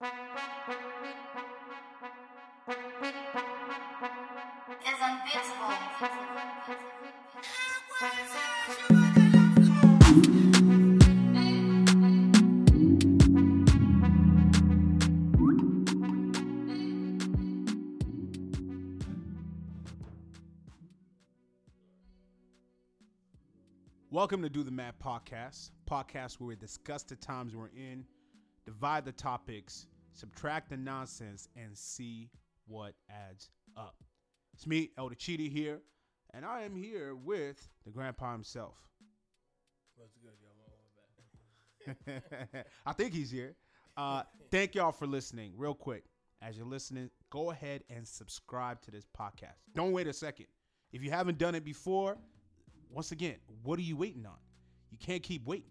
Welcome to Do the Math Podcast, podcast where we discuss the times we're in, divide the topics, subtract the nonsense, and see what adds up. It's me, Elder Cheetah here, and I am here with the grandpa himself. What's good, what? I think he's here. Uh, thank y'all for listening. Real quick, as you're listening, go ahead and subscribe to this podcast. Don't wait a second. If you haven't done it before, once again, what are you waiting on? You can't keep waiting.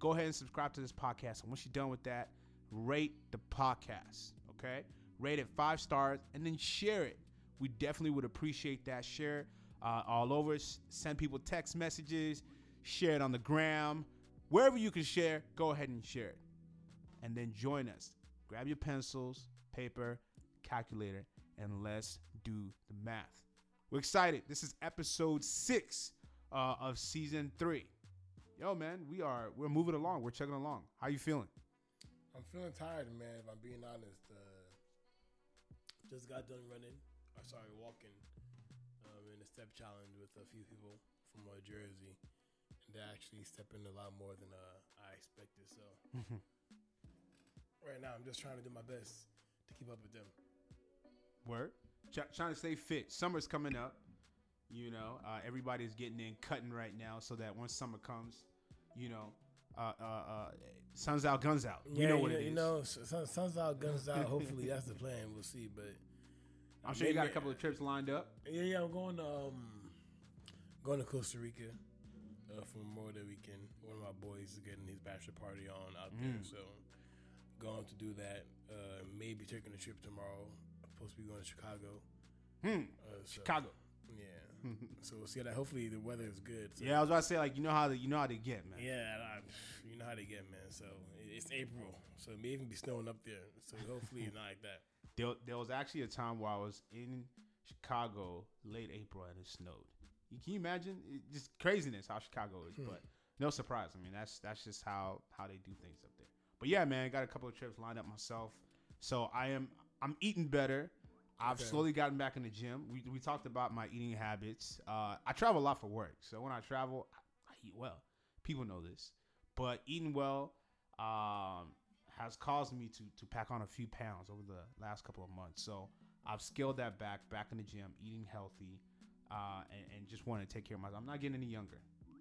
Go ahead and subscribe to this podcast. And once you're done with that, rate the podcast. Okay? Rate it five stars and then share it. We definitely would appreciate that. Share it uh, all over. Send people text messages. Share it on the gram. Wherever you can share, go ahead and share it. And then join us. Grab your pencils, paper, calculator, and let's do the math. We're excited. This is episode six uh, of season three. Yo, man, we are we're moving along. We're chugging along. How you feeling? I'm feeling tired, man. If I'm being honest, uh, just got done running. I sorry, walking um, in a step challenge with a few people from uh, Jersey, and they're actually stepping a lot more than uh, I expected. So right now, I'm just trying to do my best to keep up with them. Word. Ch- trying to stay fit. Summer's coming up. You know, uh, everybody's getting in, cutting right now, so that once summer comes, you know, uh, uh, uh, sun's out, guns out. You know what you it is. You know, sun's out, guns out. Hopefully, that's the plan. We'll see, but. I'm sure you got a couple of trips lined up. Yeah, yeah, I'm going to um, going to Costa Rica uh, for Memorial Day weekend. One of my boys is getting his bachelor party on out there, Mm. so going to do that. Uh, maybe taking a trip tomorrow. I'm supposed to be going to Chicago. Hmm. Uh, so, Chicago. Yeah. so we'll see that. Hopefully the weather is good. So, Yeah, I was about to say like you know how they, you know how they get, man. Yeah, I, you know how they get, man. So it's April, so it may even be snowing up there. So hopefully it's not like that. There, there was actually a time where I was in Chicago late April and it snowed. You, can you imagine? It, just craziness how Chicago is, Hmm. but no surprise. I mean, that's that's just how how they do things up there. But yeah, man, got a couple of trips lined up myself. So I am I'm eating better. I've Okay. slowly gotten back in the gym. We, we talked about my eating habits. Uh, I travel a lot for work, so when I travel, I, I eat well. People know this, but eating well um, has caused me to to pack on a few pounds over the last couple of months. So I've scaled that back, back in the gym, eating healthy, uh, and, and just want to take care of myself. I'm not getting any younger,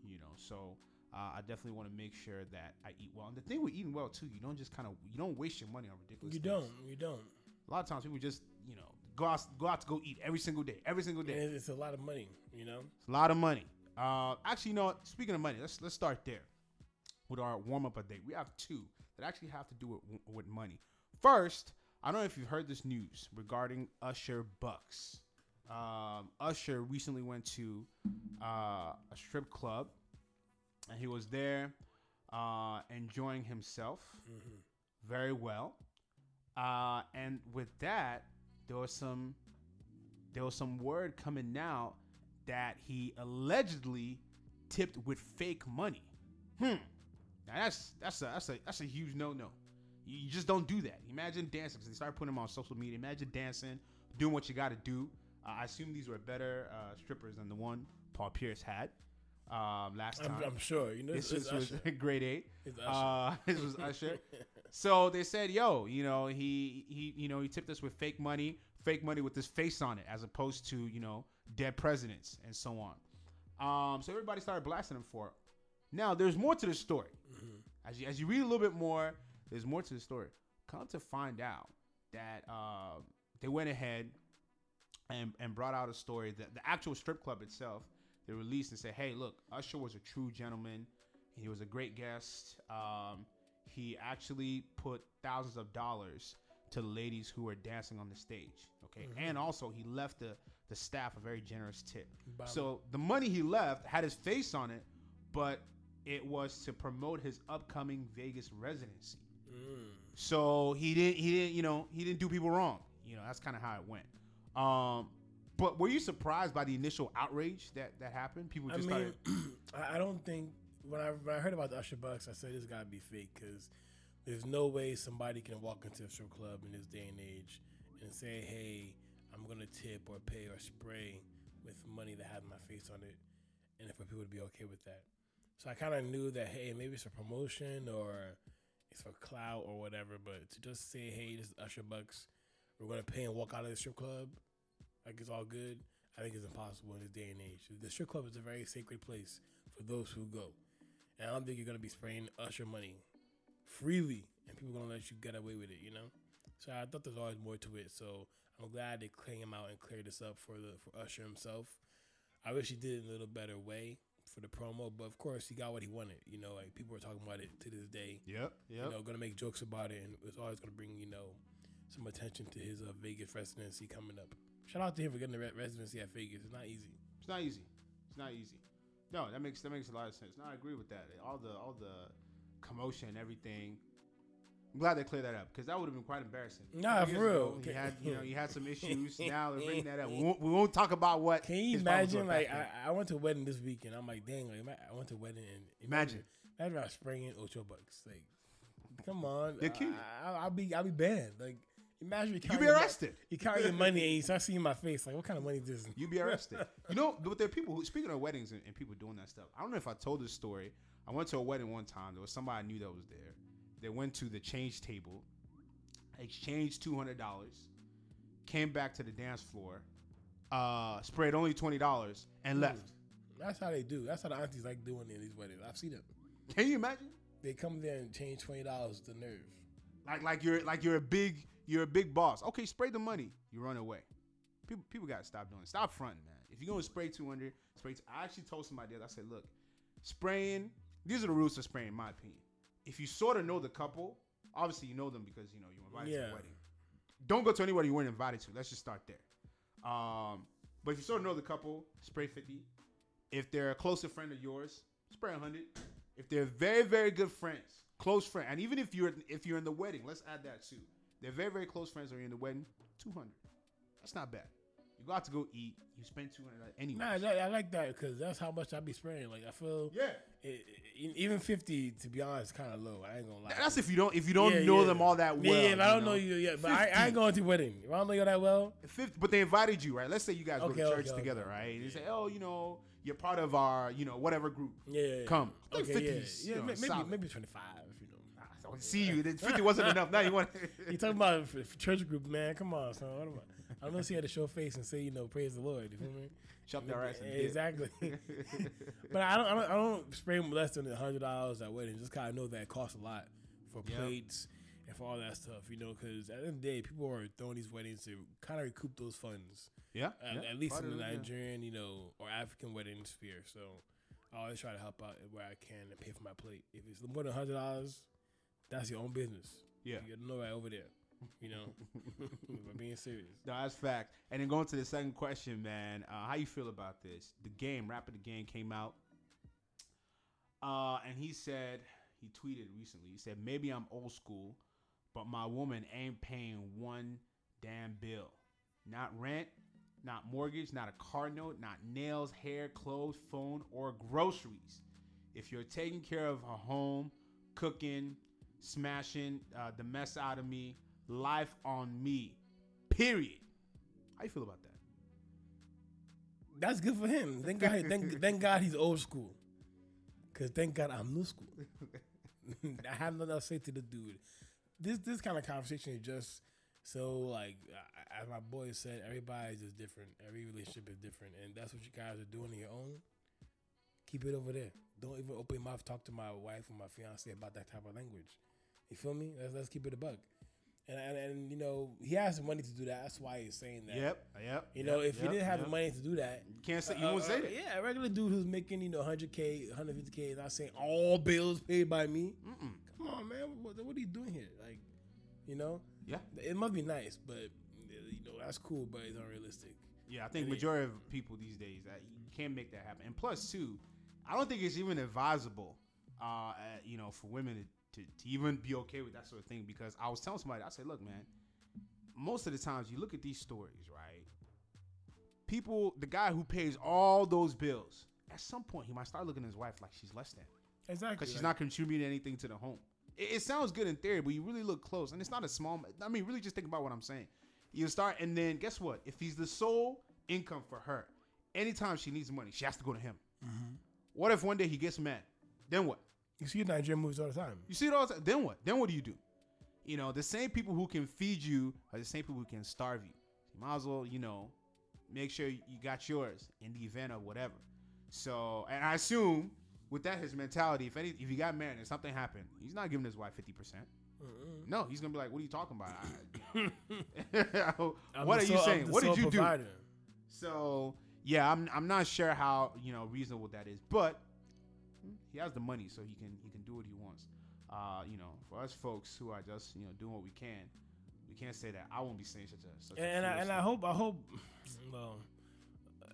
you know. So uh, I definitely want to make sure that I eat well. And the thing with eating well too, you don't just kind of you don't waste your money on ridiculous. You things. don't. You don't. A lot of times people just you know go out go out to go eat every single day, every single day. And it's a lot of money. You know. It's a lot of money. Uh, actually, you know, what? speaking of money, let's let's start there with our warm up a day. We have two that actually have to do with with money. First, I don't know if you've heard this news regarding Usher Bucks. Um, Usher recently went to uh, a strip club, and he was there uh, enjoying himself very well. Uh, and with that, there was some there was some word coming out that he allegedly tipped with fake money. Hmm. Now that's that's a that's a that's a huge no no. You, you just don't do that. Imagine dancing because they started putting him on social media. Imagine dancing, doing what you got to do. Uh, I assume these were better uh, strippers than the one Paul Pierce had um, last time. I'm, I'm sure. You know, this was, was Usher. grade eight. It's Usher. Uh, this was Usher. So they said, "Yo, you know, he he you know he tipped us with fake money, fake money with his face on it, as opposed to you know dead presidents and so on." Um, so everybody started blasting him for it. Now there's more to the story. As you as you read a little bit more, there's more to the story. Come to find out that uh, they went ahead and and brought out a story that the actual strip club itself they released and said, "Hey, look, Usher was a true gentleman. He was a great guest. Um, he actually put thousands of dollars to the ladies who were dancing on the stage. Okay, and also he left the the staff a very generous tip. So the money he left had his face on it, but it was to promote his upcoming Vegas residency. Mm. So he didn't he didn't you know he didn't do people wrong. You know that's kind of how it went. Um, but were you surprised by the initial outrage that that happened? People I just mean, started. I I don't think when I when I heard about the Usher Bucks, I said this got to be fake because there's no way somebody can walk into a strip club in this day and age and say, "Hey, I'm gonna tip or pay or spray with money that has my face on it," and for people to be okay with that. So I kind of knew that, hey, maybe it's a promotion or it's for clout or whatever. But to just say, "Hey, this is Usher Bucks," we're gonna pay and walk out of the strip club, like it's all good. I think it's impossible in this day and age. The strip club is a very sacred place for those who go. And I don't think you're gonna be spraying Usher money freely, and people gonna let you get away with it. You know. So I thought there's always more to it. So I'm glad they came out and cleared this up for the for Usher himself. I wish he did it in a little better way for the promo, but of course he got what he wanted. You know, like people are talking about it to this day. Yep, yep. You know, gonna make jokes about it, and it's always gonna bring you know some attention to his uh, Vegas residency coming up. Shout out to him for getting the re- residency at Vegas. It's not easy. It's not easy. It's not easy. No, that makes that makes a lot of sense. No, I agree with that. All the all the commotion and everything. I'm glad they cleared that up because that would have been quite embarrassing. Nah, for real. ago, You had you know you had some issues. now they're bringing that up. We won't, we won't talk about what. Can you imagine? Like. I, I went to a wedding this weekend. I'm like, dang, like I went to a wedding and Imagine. imagine I was spraying Ocho bucks. Like, come on, They're cute. I, I, will be I'll be banned. Like, imagine you you be your arrested. You carry your money and you start seeing my face. Like, what kind of money is this? You be arrested. you know, but there are people who, speaking of weddings and, and people doing that stuff. I don't know if I told this story. I went to a wedding one time. There was somebody I knew that was there. They went to the change table, exchanged two hundred dollars, came back to the dance floor, uh, sprayed only twenty dollars, and left. That's how they do. That's how the aunties like doing in these weddings. I've seen them. Can you imagine? They come there and change twenty dollars to nerve. Like like you're like you're a big you're a big boss. Okay, spray the money. You run away. People people gotta stop doing. it. Stop fronting, man. If you're gonna spray 200, spray. I actually told somebody else. I said, look, spraying. These are the rules for spraying, in my opinion. If you sort of know the couple, obviously you know them because you know you're invited to the wedding. Don't go to anybody you weren't invited to. Let's just start there. Um, but if you sort of know the couple, spray 50. If they're a closer friend of yours, spray 100. If they're very, very good friends, close friend, and even if you're if you're in the wedding, let's add that too. They're very, very close friends, or you're in the wedding, 200. That's not bad. You go out to go eat, you spend 200 anyway. Nah, I, I like that because that's how much I be spending. Like I feel, yeah. it, it- even fifty to be honest, kind of low. I ain't gonna lie. That's if you don't if you don't Yeah, know yeah. them all that well. Yeah, yeah, I don't know know you yet, but I, I 50. ain't going to wedding. If I don't know you that well, 50, but they invited you, right? Let's say you guys go Okay, to church okay, together, right? And they say, oh, you know, you're part of our, you know, whatever group. yeah. Come. Okay, 50 yeah, yeah, you know, maybe solid. maybe twenty five. I see you. 50 wasn't enough. Now you want you talking about f- church group, man? Come on, son. What am I? I'm gonna see how to show face and say, you know, praise the Lord. You feel me? shut their ass. Exactly. but I don't, I don't, I don't spray less than a hundred dollars at weddings. Just kind of know that it costs a lot for Yep. plates and for all that stuff. You know, because at the end of the day, people are throwing these weddings to kind of recoup those funds. yeah, At, yeah, at least in the it, yeah. Nigerian, you know, or African wedding sphere. So I always try to help out where I can and pay for my plate. If it's more than hundred dollars, that's your own business. Yeah. you know right over there. You know, but being serious. No, that's fact. And then going to the second question, man, uh, how you feel about this? The game, Rapper the Game came out, uh, and he said he tweeted recently. He said maybe I'm old school, but my woman ain't paying one damn bill, not rent, not mortgage, not a car note, not nails, hair, clothes, phone, or groceries. If you're taking care of her home, cooking, smashing uh, the mess out of me, life on me. Period. How you feel about that? That's good for him. Thank God. Thank, thank God he's old school. Cause thank God I'm new school. I have nothing else to say to the dude. This this kind of conversation is just so like as my boy said, everybody's just different. Every relationship is different, and that's what you guys are doing on your own. Keep it over there. Don't even open your mouth. Talk to my wife or my fiance about that type of language. You feel me? Let's, let's keep it a bug. And, and and you know he has the money to do that. That's why he's saying that. Yep. Yep. You know, yep, if yep, he didn't have yep. the money to do that, you can't say you uh, won't say uh, that. Yeah, a regular dude who's making you know 100k, 150k, not saying all bills paid by me. Mm-mm. Come on, man, what, what are you doing here? Like, you know, Yeah. it must be nice, but you know that's cool, but it's unrealistic. Yeah, I think And it- majority of people these days that you can't make that happen. And plus, too, I don't think it's even advisable, uh, uh, you know, for women to, to even be okay with that sort of thing because I was telling somebody, I said, look, man, most of the times you look at these stories, right? People, the guy who pays all those bills, at some point he might start looking at his wife like she's less than Exactly. because she's not contributing anything to the home. It, it sounds good in theory, but you really look close, and it's not a small. I mean, really, just think about what I'm saying. You start, and then guess what? If he's the sole income for her, anytime she needs money, she has to go to him. Mm-hmm. What if one day he gets mad? Then what? You see Nigerian movies all the time. You see it all the time. Then what? Then what do you do? You know, the same people who can feed you are the same people who can starve you. You might as well, you know, make sure you got yours in the event of whatever. So, and I assume with that his mentality, if any, if he got married and something happened, he's not giving his wife fifty percent. No, he's gonna be like, "What are you talking about? I- you know, I'm what are you saying? What did you do?" So yeah, I'm I'm not sure how you know reasonable that is, but he has the money, so he can he can do what he wants. Uh, you know, for us folks who are just you know doing what we can, we can't say that. I won't be saying such a such a And, and I and I hope I hope well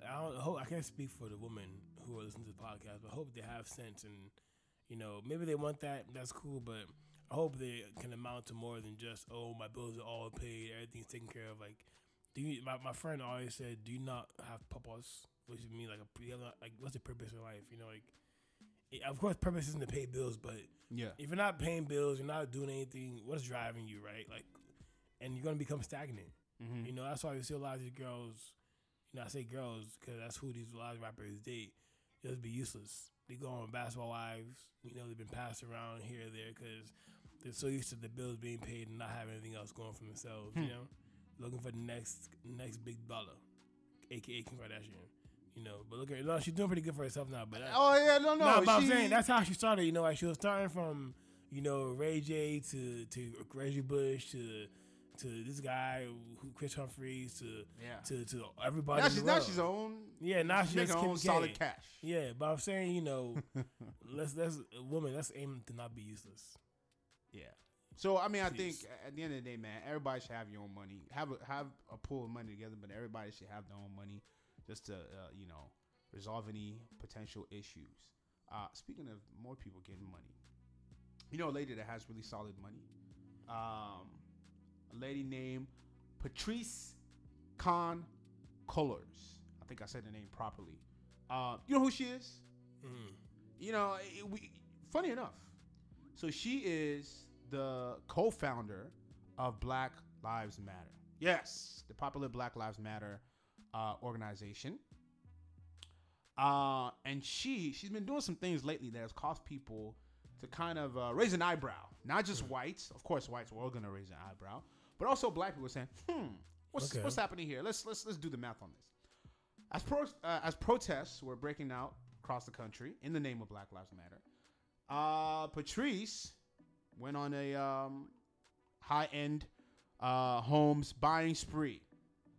I don't hope I can't speak for the women who are listening to the podcast, but I hope they have sense and you know maybe they want that. That's cool, but I hope they can amount to more than just oh my bills are all paid, everything's taken care of. Like, do you? My, my friend always said, do you not have purpose? Which would mean like a you have like what's the purpose of life? You know, like of course purpose isn't to pay bills, but yeah, if you're not paying bills, you're not doing anything. What's driving you, right? Like, and you're gonna become stagnant. Mhm. You know, that's why you see a lot of these girls. You know, I say girls because that's who these a lot of rappers date. Just be useless. They go on basketball wives. You know, they've been passed around here or there because they're so used to the bills being paid and not having anything else going for themselves. Hmm. You know, looking for the next next big dollar, aka Kim Kardashian. You know, but look at her. No, she's doing pretty good for herself now. But that, Oh yeah, no, no. I'm she- saying that's how she started. You know, like she was starting from you know Ray J to to Reggie Bush to to this guy who Kris Humphries to yeah. to to everybody. Now she's now she's own. yeah now she's she's making her own K. solid cash. Yeah, but I'm saying you know let's let's woman let's aim to not be useless. Yeah. So I mean, I Please. think at the end of the day, man, everybody should have your own money. Have a have a pool of money together, but everybody should have their own money just to uh, you know resolve any potential issues. Uh, speaking of more people getting money, you know, a lady that has really solid money. Um, a lady named Patrice Khan Colors. I think I said the name properly. Uh, you know who she is? Mm. you know, it, we funny enough. So she is the co-founder of Black Lives Matter. Yes, the popular Black Lives Matter uh, organization. Uh, and she she's been doing some things lately that has caused people to kind of uh, raise an eyebrow. Not just whites, of course, whites were all gonna raise an eyebrow, but also black people saying, "Hmm, what's Okay. what's happening here? Let's let's let's do the math on this." As pro, uh, as protests were breaking out across the country in the name of Black Lives Matter, uh, Patrisse went on a um, high end uh, homes buying spree.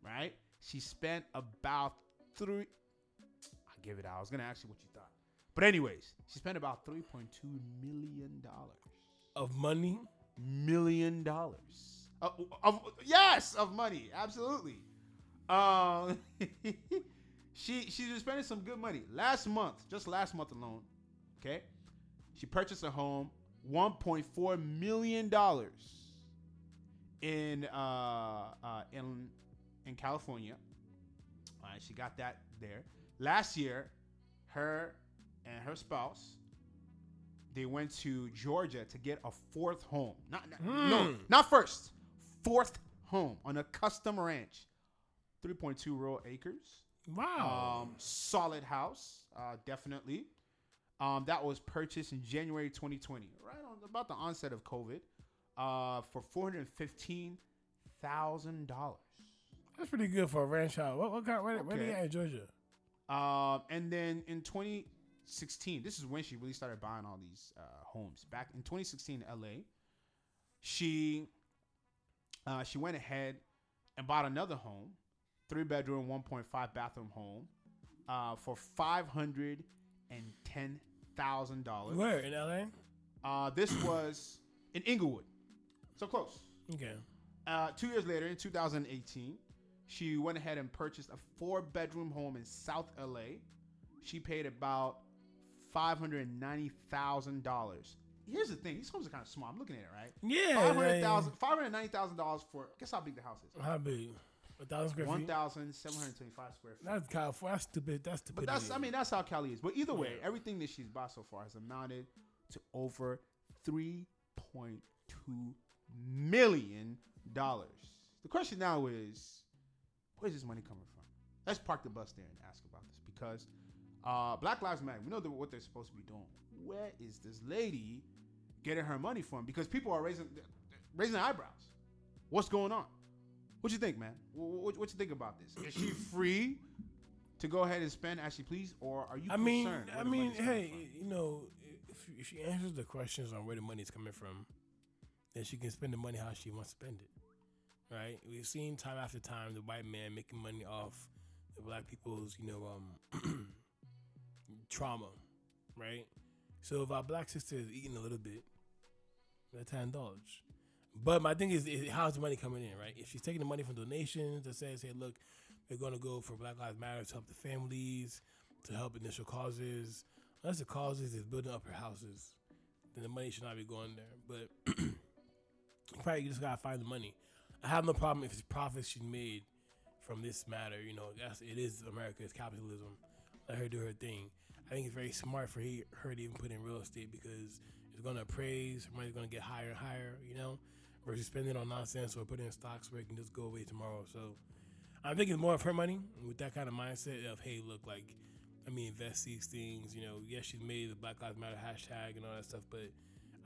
Right? She spent about three. I give it out. I was gonna ask you what you thought, but anyways, she spent about three point two million dollars. Of money, Million dollars. Of, of yes, of money, absolutely. Um, she she's been spending some good money. Last month, just last month alone, okay, she purchased a home, one point four million dollars in uh, uh in in California. Right, she got that there. Last year, her and her spouse they went to Georgia to get a fourth home. Not, not- no, Hmm. not first. Fourth home on a custom ranch, 3.2 rural acres. wow. Um, solid house, uh, definitely. Um, that was purchased in January 2020, right on about the onset of COVID, uh, for 415 thousand dollars. That's pretty good for a ranch house. What, what kind? Where, where they Okay. at in Georgia? Um, and then in 2016, this is when she really started buying all these uh, homes. Back in 2016, in LA, she uh, she went ahead and bought another home, three bedroom, 1.5 bathroom home, uh, for five hundred and ten thousand dollars. Where in LA? Uh, this was in Inglewood, so close. Okay. Uh, two years later, in 2018, she went ahead and purchased a four bedroom home in South LA. She paid about $590,000 here's the thing: these homes are kind of small. I'm looking at it, right? Yeah, Five hundred like, thousand, five hundred ninety thousand dollars for. Guess how big the house is? How big? A thousand square One feet. thousand seven hundred twenty-five square feet. That's California. That's stupid. That's stupid. But that's, I mean, that's how Cali is. But either way, everything that she's bought so far has amounted to over three point two million dollars. The question now is, where's this money coming from? Let's park the bus there and ask about this because uh, Black Lives Matter. We know that what they're supposed to be doing. Where is this lady getting her money from? Because people are raising raising eyebrows. What's going on? What you think, man? What, what, what you think about this? Is she free to go ahead and spend as she please, or are you? I mean, I the mean, hey, from? you know, if, if she answers the questions on where the money's coming from, then she can spend the money how she wants to spend it. Right? We've seen time after time the white man making money off the black people's, you know, um, trauma. Right? So if our black sister is eating a little bit, let's indulge. But my thing is, is how's the money coming in, right? If she's taking the money from donations that says, hey, look, we're going to go for Black Lives Matter to help the families, to help initial causes. Unless the causes is building up her houses, then the money should not be going there. But probably you just gotta find the money. I have no problem if it's profits she made from this matter. You know, that's it is America, it's capitalism. Let her do her thing. I think it's very smart for he, her to even put in real estate because it's gonna appraise, her money's gonna get higher and higher. You know, versus spending on nonsense or putting in stocks where it can just go away tomorrow. So I think it's more of her money with that kind of mindset of hey, look, like I mean, invest these things. You know, yes, she's made the Black Lives Matter hashtag and all that stuff, but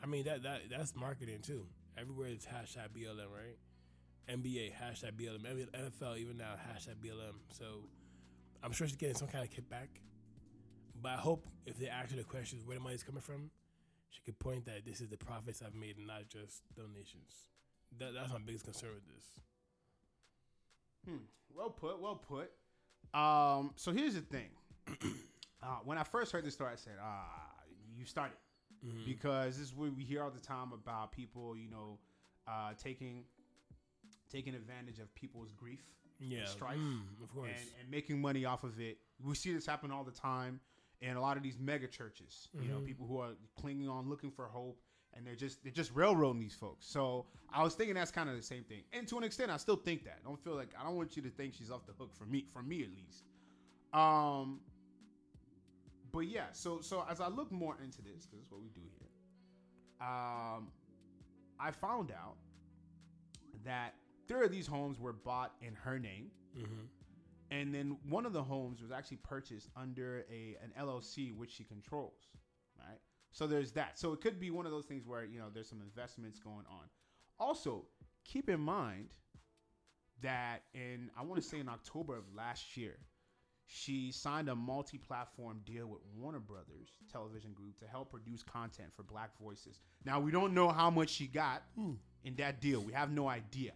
I mean that that that's marketing too. Everywhere it's hashtag BLM, right? NBA hashtag BLM, NFL even now hashtag BLM. So I'm sure she's getting some kind of kickback. But I hope if they ask her the questions where the money's coming from, she could point that this is the profits I've made and not just donations. That, that's my biggest concern with this. Hmm. Well put. Well put. Um. So here's the thing. uh, when I first heard this story, I said, "Ah, you started," Mm-hmm. because this is what we hear all the time about people, you know, uh, taking taking advantage of people's grief Yeah, strife mm, of course. and, and making money off of it. We see this happen all the time in a lot of these mega churches. You know, Mhm. people who are clinging on, looking for hope, and they're just they're just railroading these folks. So I was thinking that's kind of the same thing, and to an extent, I still think that. I don't feel like I don't want you to think she's off the hook for me, for me at least. Um, but yeah, so so as I look more into this, because that's what we do here. Um, I found out that three of these homes were bought in her name mm-hmm. and then one of the homes was actually purchased under a an LLC which she controls, right? So there's that. So it could be one of those things where you know there's some investments going on. Also, keep in mind that in I want to say in October of last year, she signed a multi-platform deal with Warner Brothers Television Group to help produce content for Black Voices. Now we don't know how much she got Hmm. in that deal. We have no idea.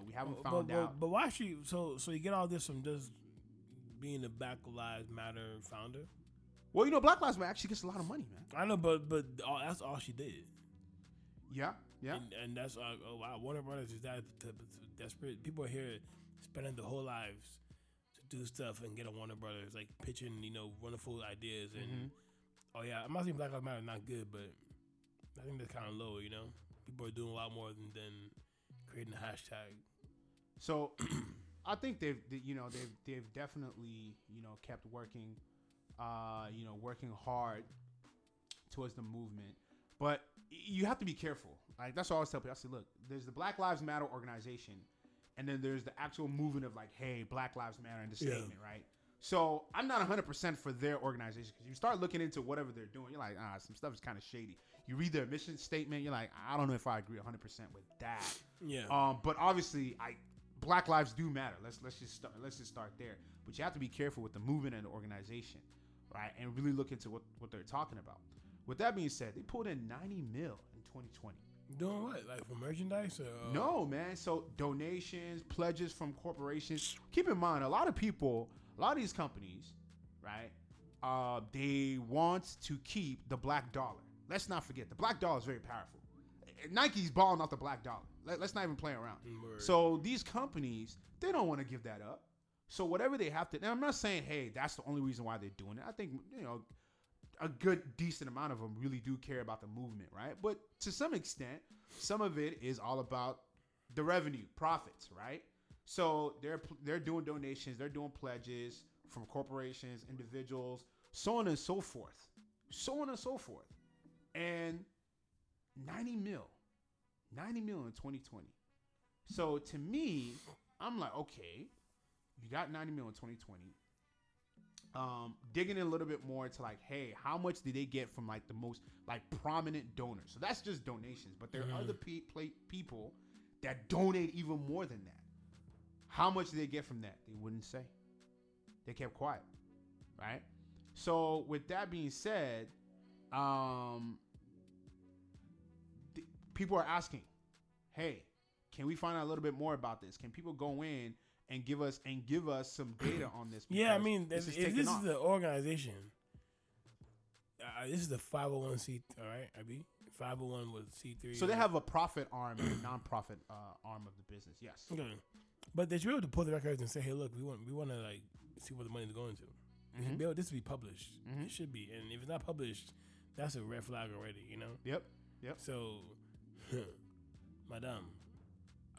We, we know we haven't But- found but, out. But, why she? So so you get all this from just being the Black Lives Matter founder. Well, you know, Black Lives Matter actually gets a lot of money, man. I know, but but all, that's all she did. Yeah, yeah. And, and that's uh, oh, wow. Warner Brothers is that t- t- desperate. People are here spending their whole lives to do stuff and get a Warner Brothers, like pitching, you know, wonderful ideas. And Mhm. oh yeah, I'm not saying Black Lives Matter is not good, but I think that's kind of low. You know, people are doing a lot more than, than creating a hashtag. So, I think they've, you know, they've they've definitely, you know, kept working, uh, you know, working hard towards the movement. But you have to be careful. Like that's all I always tell people. I say, look, there's the Black Lives Matter organization, and then there's the actual movement of like, hey, Black Lives Matter and the Yeah. statement, right? So I'm not 100% for their organization because you start looking into whatever they're doing, you're like, ah, some stuff is kind of shady. You read their mission statement, you're like, I don't know if I agree 100% with that. Yeah. Um, but obviously, I Black lives do matter. Let's let's just start, let's just start there. But you have to be careful with the movement and the organization, right? And really look into what what they're talking about. With that being said, they pulled in 90 mil in 2020. doing what? Like for merchandise? Or, No, man. So donations, pledges from corporations. Keep in mind, a lot of people, a lot of these companies, right? Uh, they want to keep the black dollar. Let's not forget, the black dollar is very powerful. Nike's balling off the black dollar. Let, let's not even play around. Word. So these companies, they don't want to give that up. So whatever they have to, and I'm not saying, hey, that's the only reason why they're doing it. I think you know, a good decent amount of them really do care about the movement, right? But to some extent, some of it is all about the revenue, profits, right? So they're they're doing donations, they're doing pledges from corporations, individuals, so on and so forth, so on and so forth, and 90 mil, 90 mil in 2020. So to me, I'm like, okay, you got 90 mil in 2020. Um, digging in a little bit more into like, hey, how much did they get from like the most like prominent donors? So that's just donations, but there are other pe- pla- people that donate even more than that. How much did they get from that? They wouldn't say. They kept quiet, right? So with that being said, um, people are asking, hey, can we find out a little bit more about this? Can people go in and give us and give us some data on this? Yeah, I mean, this is this is the organization, uh, this is the 501c, all right, IB? 501 with C3. so they have a profit arm and a non-profit uh, arm of the business. Yes. Okay. But they should be able to pull the records and say, "Hey, look, we want we want to like see where the money's going to." Should Mhm. be able, this to be published. Mhm. It should be, and if it's not published, that's a red flag already. You know. Yep. Yep. So, madam,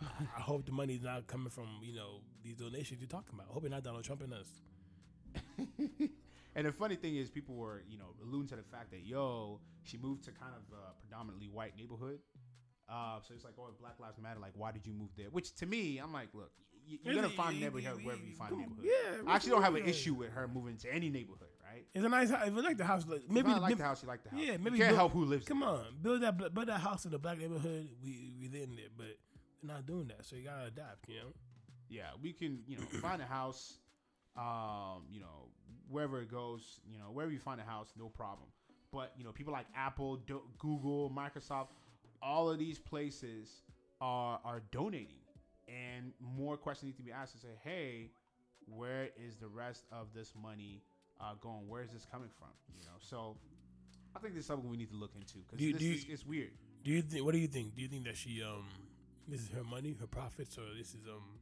I hope the money's not coming from you know these donations you're talking about. I hope you're not Donald Trump and us. and the funny thing is, people were, you know, alluding to the fact that, yo, she moved to kind of a predominantly white neighborhood. Uh, so it's like, oh, Black Lives Matter. Like, why did you move there? Which to me, I'm like, look, y- you're gonna find a neighborhood wherever you find a neighborhood. Yeah, I actually don't have an issue with her moving to any neighborhood, right? It's a nice house. If you like the house, like, Maybe maybe I like maybe- the house. You like the house. Yeah, You maybe can't build- help who lives. Come there. on, build that build that house in the black neighborhood. We we in there, but they're not doing that. So you gotta adapt. You know. Yeah, we can, you know, find a house, um, you know, wherever it goes, you know, wherever you find a house, no problem. But you know, people like Apple, Do- Google, Microsoft, all of these places are are donating, and more questions need to be asked to say, hey, where is the rest of this money uh, going? Where is this coming from? You know, so I think this is something we need to look into because Do this do you- is it's weird. Do you think? What do you think? Do you think that she um this is her money, her profits, or this is um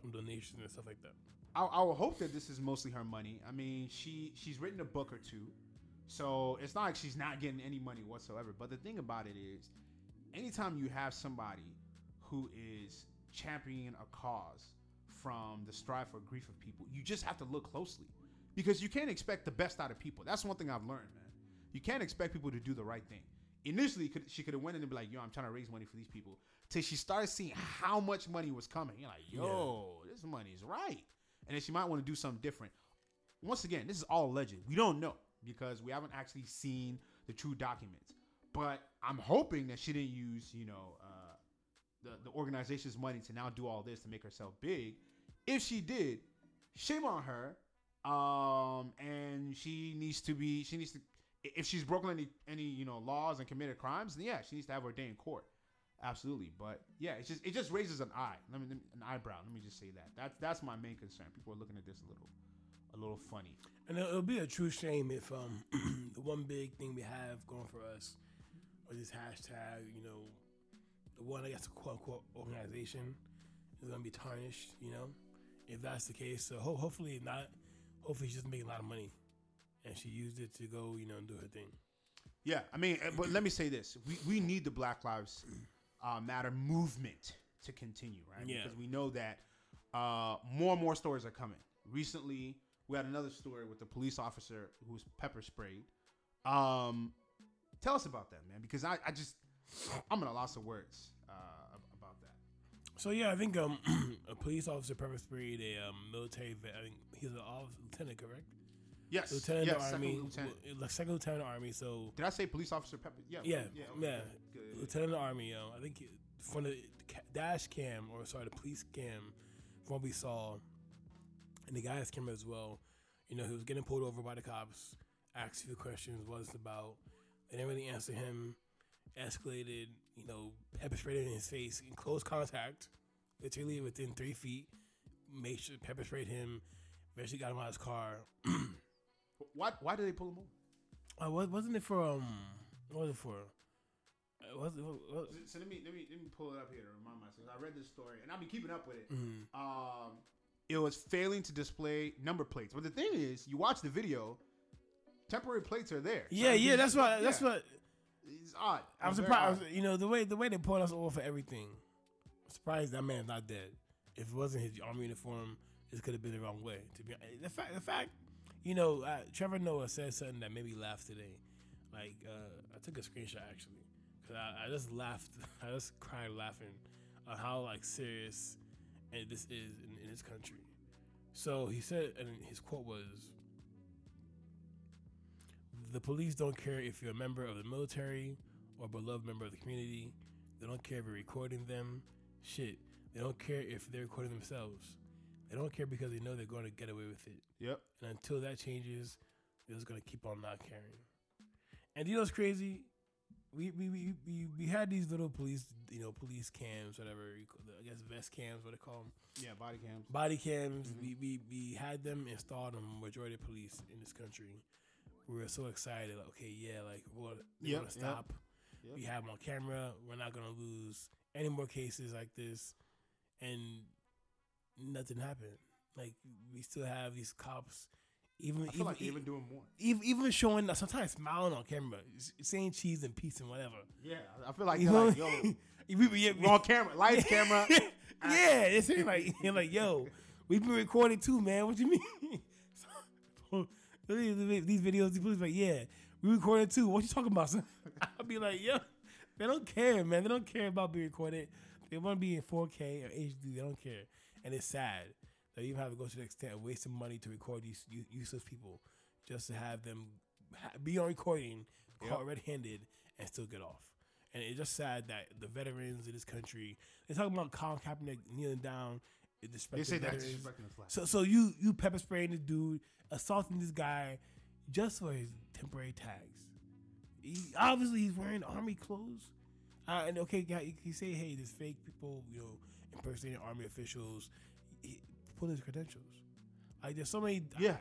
some donations and stuff like that? I, I will hope that this is mostly her money. I mean, she she's written a book or two, so it's not like she's not getting any money whatsoever. But the thing about it is, anytime you have somebody who is championing a cause from the strife or grief of people, you just have to look closely because you can't expect the best out of people. That's one thing I've learned, man. You can't expect people to do the right thing. Initially, she could have went in and be like, "Yo, I'm trying to raise money for these people." Till she started seeing how much money was coming, you're like, "Yo, this money's right," and then she might want to do something different. Once again, this is all legend. We don't know because we haven't actually seen the true documents. But I'm hoping that she didn't use, you know, uh, the the organization's money to now do all this to make herself big. If she did, shame on her. Um, and she needs to be. She needs to. If she's broken any any you know laws and committed crimes, then yeah, she needs to have her day in court. Absolutely, but yeah, it's just it just raises an eye. Let me an eyebrow. Let me just say that. That's that's my main concern. People are looking at this a little a little funny. And it'll, it'll be a true shame if um the one big thing we have going for us, or this hashtag, you know, the one I guess a quote unquote organization is gonna be tarnished. You know, if that's the case, so ho- hopefully not. Hopefully she's just making a lot of money, and she used it to go, you know, and do her thing. Yeah, I mean, uh, but let me say this: we we need the Black Lives uh, Matter movement to continue, right? Yeah. Because we know that uh, more and more stories are coming. Recently, we had another story with the police officer who was pepper sprayed. Um, tell us about that, man, because I, I just I'm at a loss of words uh, about that. So yeah, I think um a police officer pepper sprayed a um, military vet. I think he's an officer, lieutenant, correct? Yes, Lieutenant yes, of the second army, lieutenant. like second lieutenant of the army. So Did I say police officer pepper? Yeah, Yeah, yeah, yeah. okay, good. lieutenant of the army. Yo, I think from the dash cam or sorry, the police cam, from what we saw, and the guy's camera as well. You know, he was getting pulled over by the cops. Asked a few questions. What it's about. They didn't really answer him. Escalated. You know, pepper sprayed in his face in close contact, literally within three feet. Made sure pepper sprayed him. Eventually got him out of his car. Why why did they pull him over? Uh, wasn't it for? Um, what was it for? Uh, was what, So, let me let me let me pull it up here to remind myself. I read this story and I've been keeping up with it. mhm. Um, it was failing to display number plates. But the thing is, you watch the video, temporary plates are there. Yeah, yeah, that's what. That's yeah, what. It's odd. I'm surprised. odd. You know the way the way they pulled us over for everything. I'm surprised that man's not dead. If it wasn't his army uniform, this could have been the wrong way. To be the fact, the fact, you know, uh, Trevor Noah said something that made me laugh today. Like uh, I took a screenshot actually, cause I, I just laughed. I just cried laughing on how like serious and this is in, in this country. So he said, and his quote was, "The police don't care if you're a member of the military or a beloved member of the community. They don't care if you're recording them. Shit, they don't care if they're recording themselves. They don't care because they know they're going to get away with it. Yep. And until that changes, they're just going to keep on not caring. And you know what's crazy? We, we, we, we, we had these little police, you know, police cams, whatever, you call- I guess vest cams, what they call them Yeah, body cams. body cams. Mhm. We, we we had them installed on majority of police in this country. We were so excited, like, okay, yeah, like we're, Yep, gonna stop. yep. We have them on camera. We're not gonna lose any more cases like this, and nothing happened. Like we still have these cops, even I feel even, like even doing more. even even showing sometimes smiling on camera, saying cheese and peace and whatever. Yeah, I feel like You know, like, yo, we, we, we're on camera, lights, camera. yeah, it's like, you're like, yo, we've been recording too, man. What you mean? so, these these videos, the police like, yeah, we recorded too. What you talking about, son? I'll be like, yo, they don't care, man. They don't care about being recorded. They want to be in 4K or HD. They don't care, and it's sad that you even have to go to the extent of wasting money to record these useless people just to have them be on recording, caught Yep. red-handed, and still get off. And it's just sad that the veterans in this country, they talking about Colin Kaepernick kneeling down, They say that's veterans. disrespecting the flag. So, so you you pepper spraying this dude, assaulting this guy, just for his temporary tags. He, obviously, he's wearing army clothes. Uh, and okay, guy, you can say, hey, there's fake people, you know, impersonating army officials. He, pull his credentials. Like there's so many. Yeah.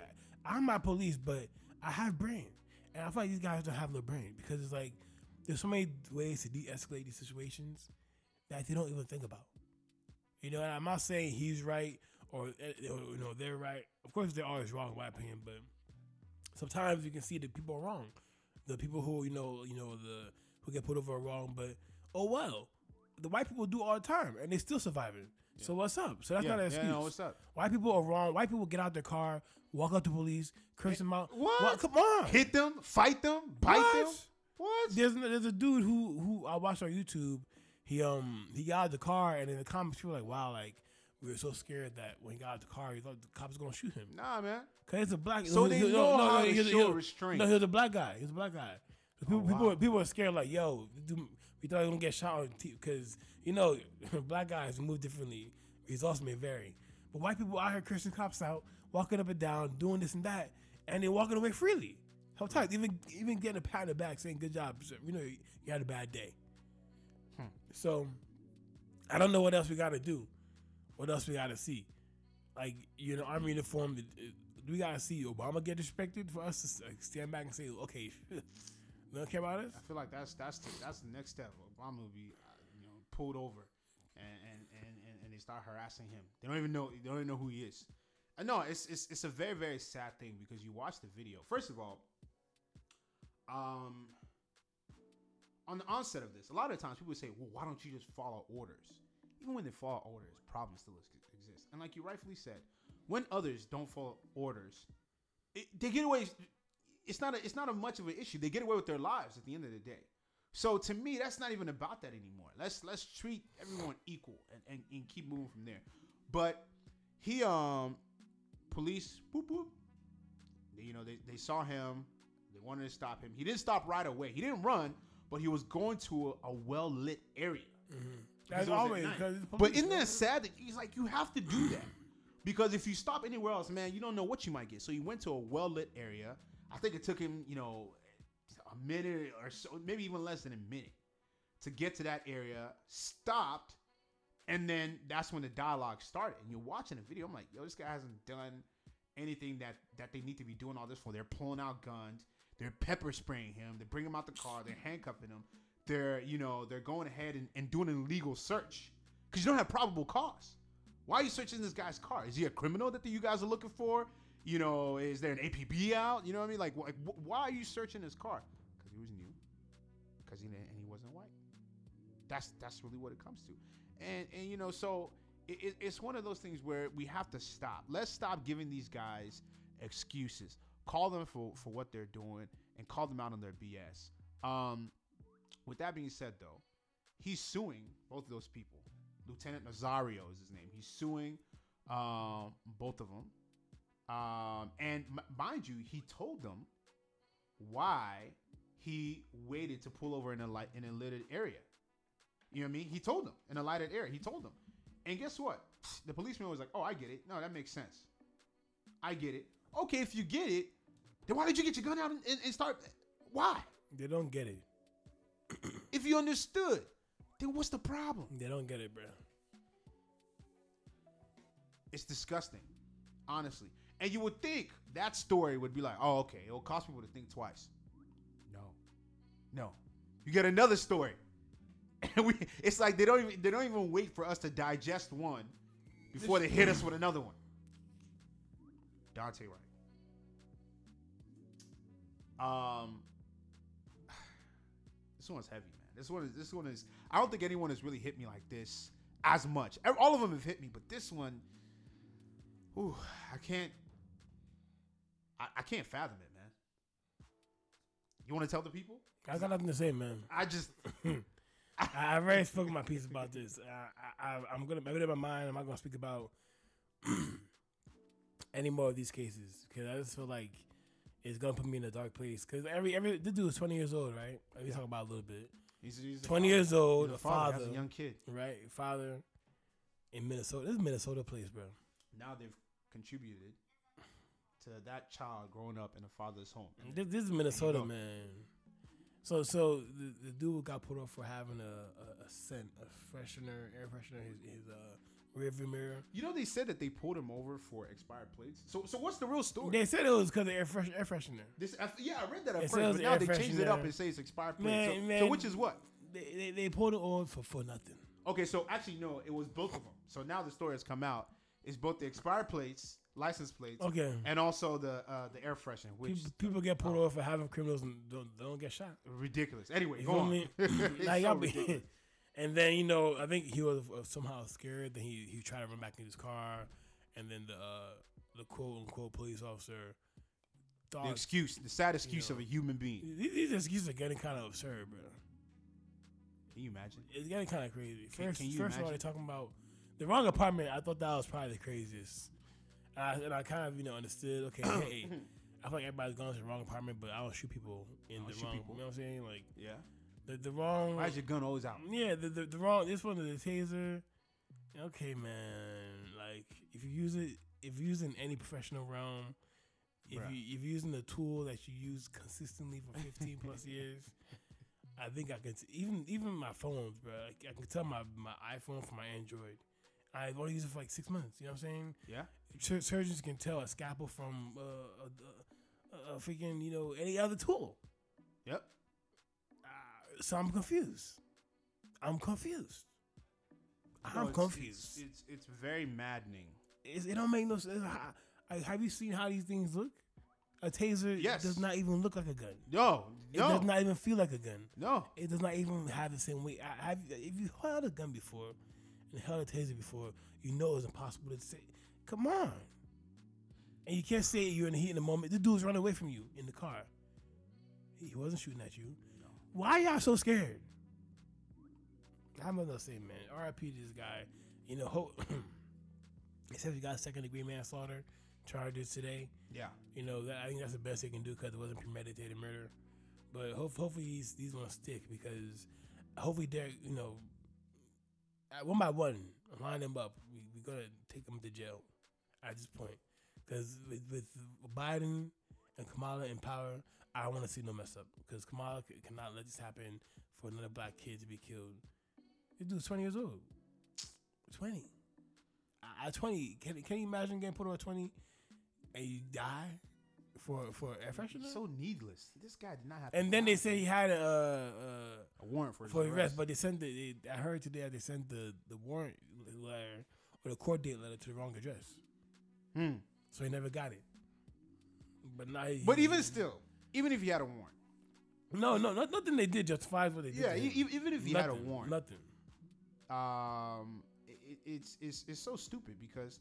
I, am not police, but I have brain, and I feel like these guys don't have the brain because it's like there's so many ways to de-escalate these situations that they don't even think about. You know, and I'm not saying he's right or, eh, you know they're right. Of course, they're always wrong in my opinion, but sometimes you can see that people are wrong. The people who you know, you know, the who get put over are wrong, but oh well, the white people do all the time, and they still surviving. So what's up? So that's yeah, not an yeah, excuse. no, what's up? White people are wrong. White people get out their car, walk up to police, curse them out. What? Come on. Hit them, fight them, bite What? them. What? There's there's a dude who who I watched on YouTube. He um he got out of the car and in the comments people were like, wow, like we were so scared that when he got out the car, he thought the cops was gonna shoot him. Nah, man. Cause it's a black. So he- they he- know how he to was- he show was- restraint. No, he was a black guy. He was a black guy. People, Oh, people, wow. were- people were scared, like, yo, we thought he was gonna get shot on because you know, black guys move differently. Results may vary, but white people out here cursing cops out, walking up and down, doing this and that, and they're walking away freely. How tight? even even getting a pat on the back, saying "Good job," sir. you know, you had a bad day. So, I don't know what else we got to do. What else we got to see? Like, you know, army uniform. We got to see Obama get disrespected for us to stand back and say, "Okay, don't care about us." I feel like that's that's the, that's the next step. Obama will be, uh, you know, pulled over, and and, and and and they start harassing him. They don't even know. They don't even know who he is. I know it's it's it's a very very sad thing because you watch the video. First of all, um, on the onset of this, a lot of times people say, "Well, why don't you just follow orders?" Even when they follow orders, problems still exist. And like you rightfully said, when others don't follow orders, it, they get away. It's not a, it's not a much of an issue. They get away with their lives at the end of the day. So to me, that's not even about that anymore. Let's let's treat everyone equal and, and, and keep moving from there. But he um police boop boop. You know they, they saw him. They wanted to stop him. He didn't stop right away. He didn't run, but he was going to a, a well lit area. That's it always. night. 'cause it's But isn't that sad that he's like, you have to do that? Because if you stop anywhere else, man, you don't know what you might get. So he went to a well lit area. I think it took him, you know, a minute or so, maybe even less than a minute to get to that area, stopped, and then that's when the dialogue started. And you're watching the video, I'm like, yo, this guy hasn't done anything that that they need to be doing all this for. They're pulling out guns, they're pepper spraying him, they bring him out the car, they're handcuffing him, they're you know they're going ahead and, and doing an illegal search because you don't have probable cause. Why are you searching this guy's car? Is he a criminal that the, you guys are looking for? You know, is there an APB out? You know what I mean? Like, wh- why are you searching his car? Because he was new. Because he and he wasn't white. That's that's really what it comes to. And and you know, so it, it, it's one of those things where we have to stop. Let's stop giving these guys excuses. Call them for for what they're doing and call them out on their BS. Um, with that being said, though, he's suing both of those people. Lieutenant Nazario is his name. He's suing um, both of them. Um, and m- mind you, he told them why he waited to pull over in a light in a lighted area. You know what I mean? He told them in a lighted area. He told them. And guess what? The policeman was like, "Oh, I get it. No, that makes sense. I get it. Okay, if you get it, then why did you get your gun out and, and, and start? Why? They don't get it. If you understood, then what's the problem? They don't get it, bro. It's disgusting, honestly. And you would think that story would be like, oh, okay, it'll cost people to think twice. No, no. You get another story, and we. It's like they don't even they don't even wait for us to digest one before they hit us with another one. Daunte Wright. Um, this one's heavy, man. This one is this one is. I don't think anyone has really hit me like this as much. All of them have hit me, but this one, ooh, I can't. I, I can't fathom it, man. You want to tell the people? I got nothing to say, man. I just I, already spoken my piece about this. I, I, I'm gonna maybe in my mind. I'm not gonna speak about any more of these cases because I just feel like it's gonna put me in a dark place. Because every every this dude is 20 years old, right? We talk about a little bit. he's, he's 20 years old, He's a father, has a young kid. right? Father in Minnesota. This is Minnesota place, bro. Now they've contributed to that child growing up in a father's home. This, this is Minnesota, man. So so the, the dude got put off for having a, a, a scent, a freshener, air freshener, his, his uh, rearview mirror. You know they said that they pulled him over for expired plates. So so what's the real story? They said it was because of air, fresh, air freshener. This I, yeah, I read that at It first, says but now air they changed it up and say it's expired plates. Man, so, so which is what? They, they, they pulled it on for, for nothing. Okay, so actually no, it was both of them. So now the story has come out. It's both the expired plates, license plates, Okay. and also the uh, the air freshener, which People, people get pulled over for having criminals and don't, don't get shot. ridiculous. Anyway, You go feel on. me? It's like, so y'all be, ridiculous. And then you know, I think he was uh, somehow scared. Then he he tried to run back in his car, and then the uh, the quote unquote police officer the excuse, the sad excuse know. of a human being. these, these excuses are getting kind of absurd, bro. Can you imagine? It's getting kind of crazy. First, can you first of all, they're talking about the wrong apartment. I thought that was probably the craziest, and I, and I kind of you know understood. Okay, hey, I feel like everybody's going to the wrong apartment, but I don't shoot people in don't the wrong. people. You know what I'm saying? Like Yeah. The the wrong. Why is your gun always out? Yeah, the, the the wrong. This one is the taser. Okay, man. Like if you use it, if you use it in any professional realm, if Bruh. you if you're using the tool that you use consistently for 15 plus years, I think I can t- even even my phones, bro. I, I can tell my my iPhone from my Android. I've only used it for like six months. You know what I'm saying? Yeah. Sur- surgeons can tell a scalpel from uh, a, a, a freaking you know any other tool. Yep. So I'm confused. I'm confused. I'm No, it's- confused. It's, it's it's very maddening. It's, it don't make no sense. How- I, have you seen how these things look? A taser Yes. does not even look like a gun. No, It no, does not even feel like a gun. no. It does not even have the same weight. I, have, if you held a gun before and held a taser before, you know it's impossible to say. Come on. And you can't say you're in the heat in the moment. The dude's running away from you in the car. He wasn't shooting at you. Why y'all so scared? I'm gonna say, man, RIP to this guy. You know, ho- he said he got second degree manslaughter charges today. Yeah. You know, that, I think that's the best they can do because it wasn't premeditated murder. But hope, hopefully these these gonna stick because hopefully they're you know uh, one by one line them up. We we gonna take them to jail at this point because with, with Biden and Kamala in power, I want to see no mess up because Kamala cannot let this happen for another black kid to be killed. This dude's twenty years old. Twenty. At- At twenty, can can you imagine getting put on twenty and you die for for air freshener? So needless. This guy did not have. and then they say he had a, a warrant for for arrest, arrest. but they sent the. They, I heard today that they sent the the warrant letter or the court date letter to the wrong address, Hmm. so he never got it. But not. he- But even still, even if he had a warrant, no, no, not, nothing they did justifies what they did. yeah, e- even if he had a Nothing, warrant, nothing. um, it, it's it's it's so stupid because,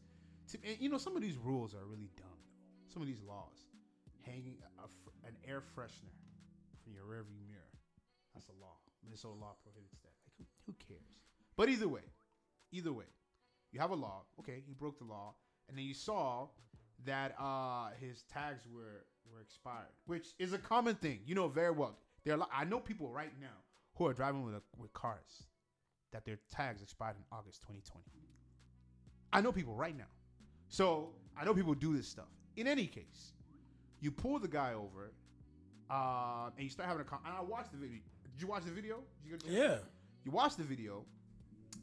to, you know, some of these rules are really dumb. Some of these laws, hanging a, an air freshener from your rearview mirror, that's a law. Minnesota law prohibits that. Like, who, who cares? But either way, either way, you have a law. Okay, he broke the law, and then you saw that uh, his tags were were expired, which is a common thing. You know very well. There, are, lot- I know people right now who are driving with a, with cars that their tags expired in August 2020. I know people right now. So I know people do this stuff. In any case, you pull the guy over, uh, and you start having a con- and I watched the video. Did you watch the video? Did you, get? Yeah. You watch the video,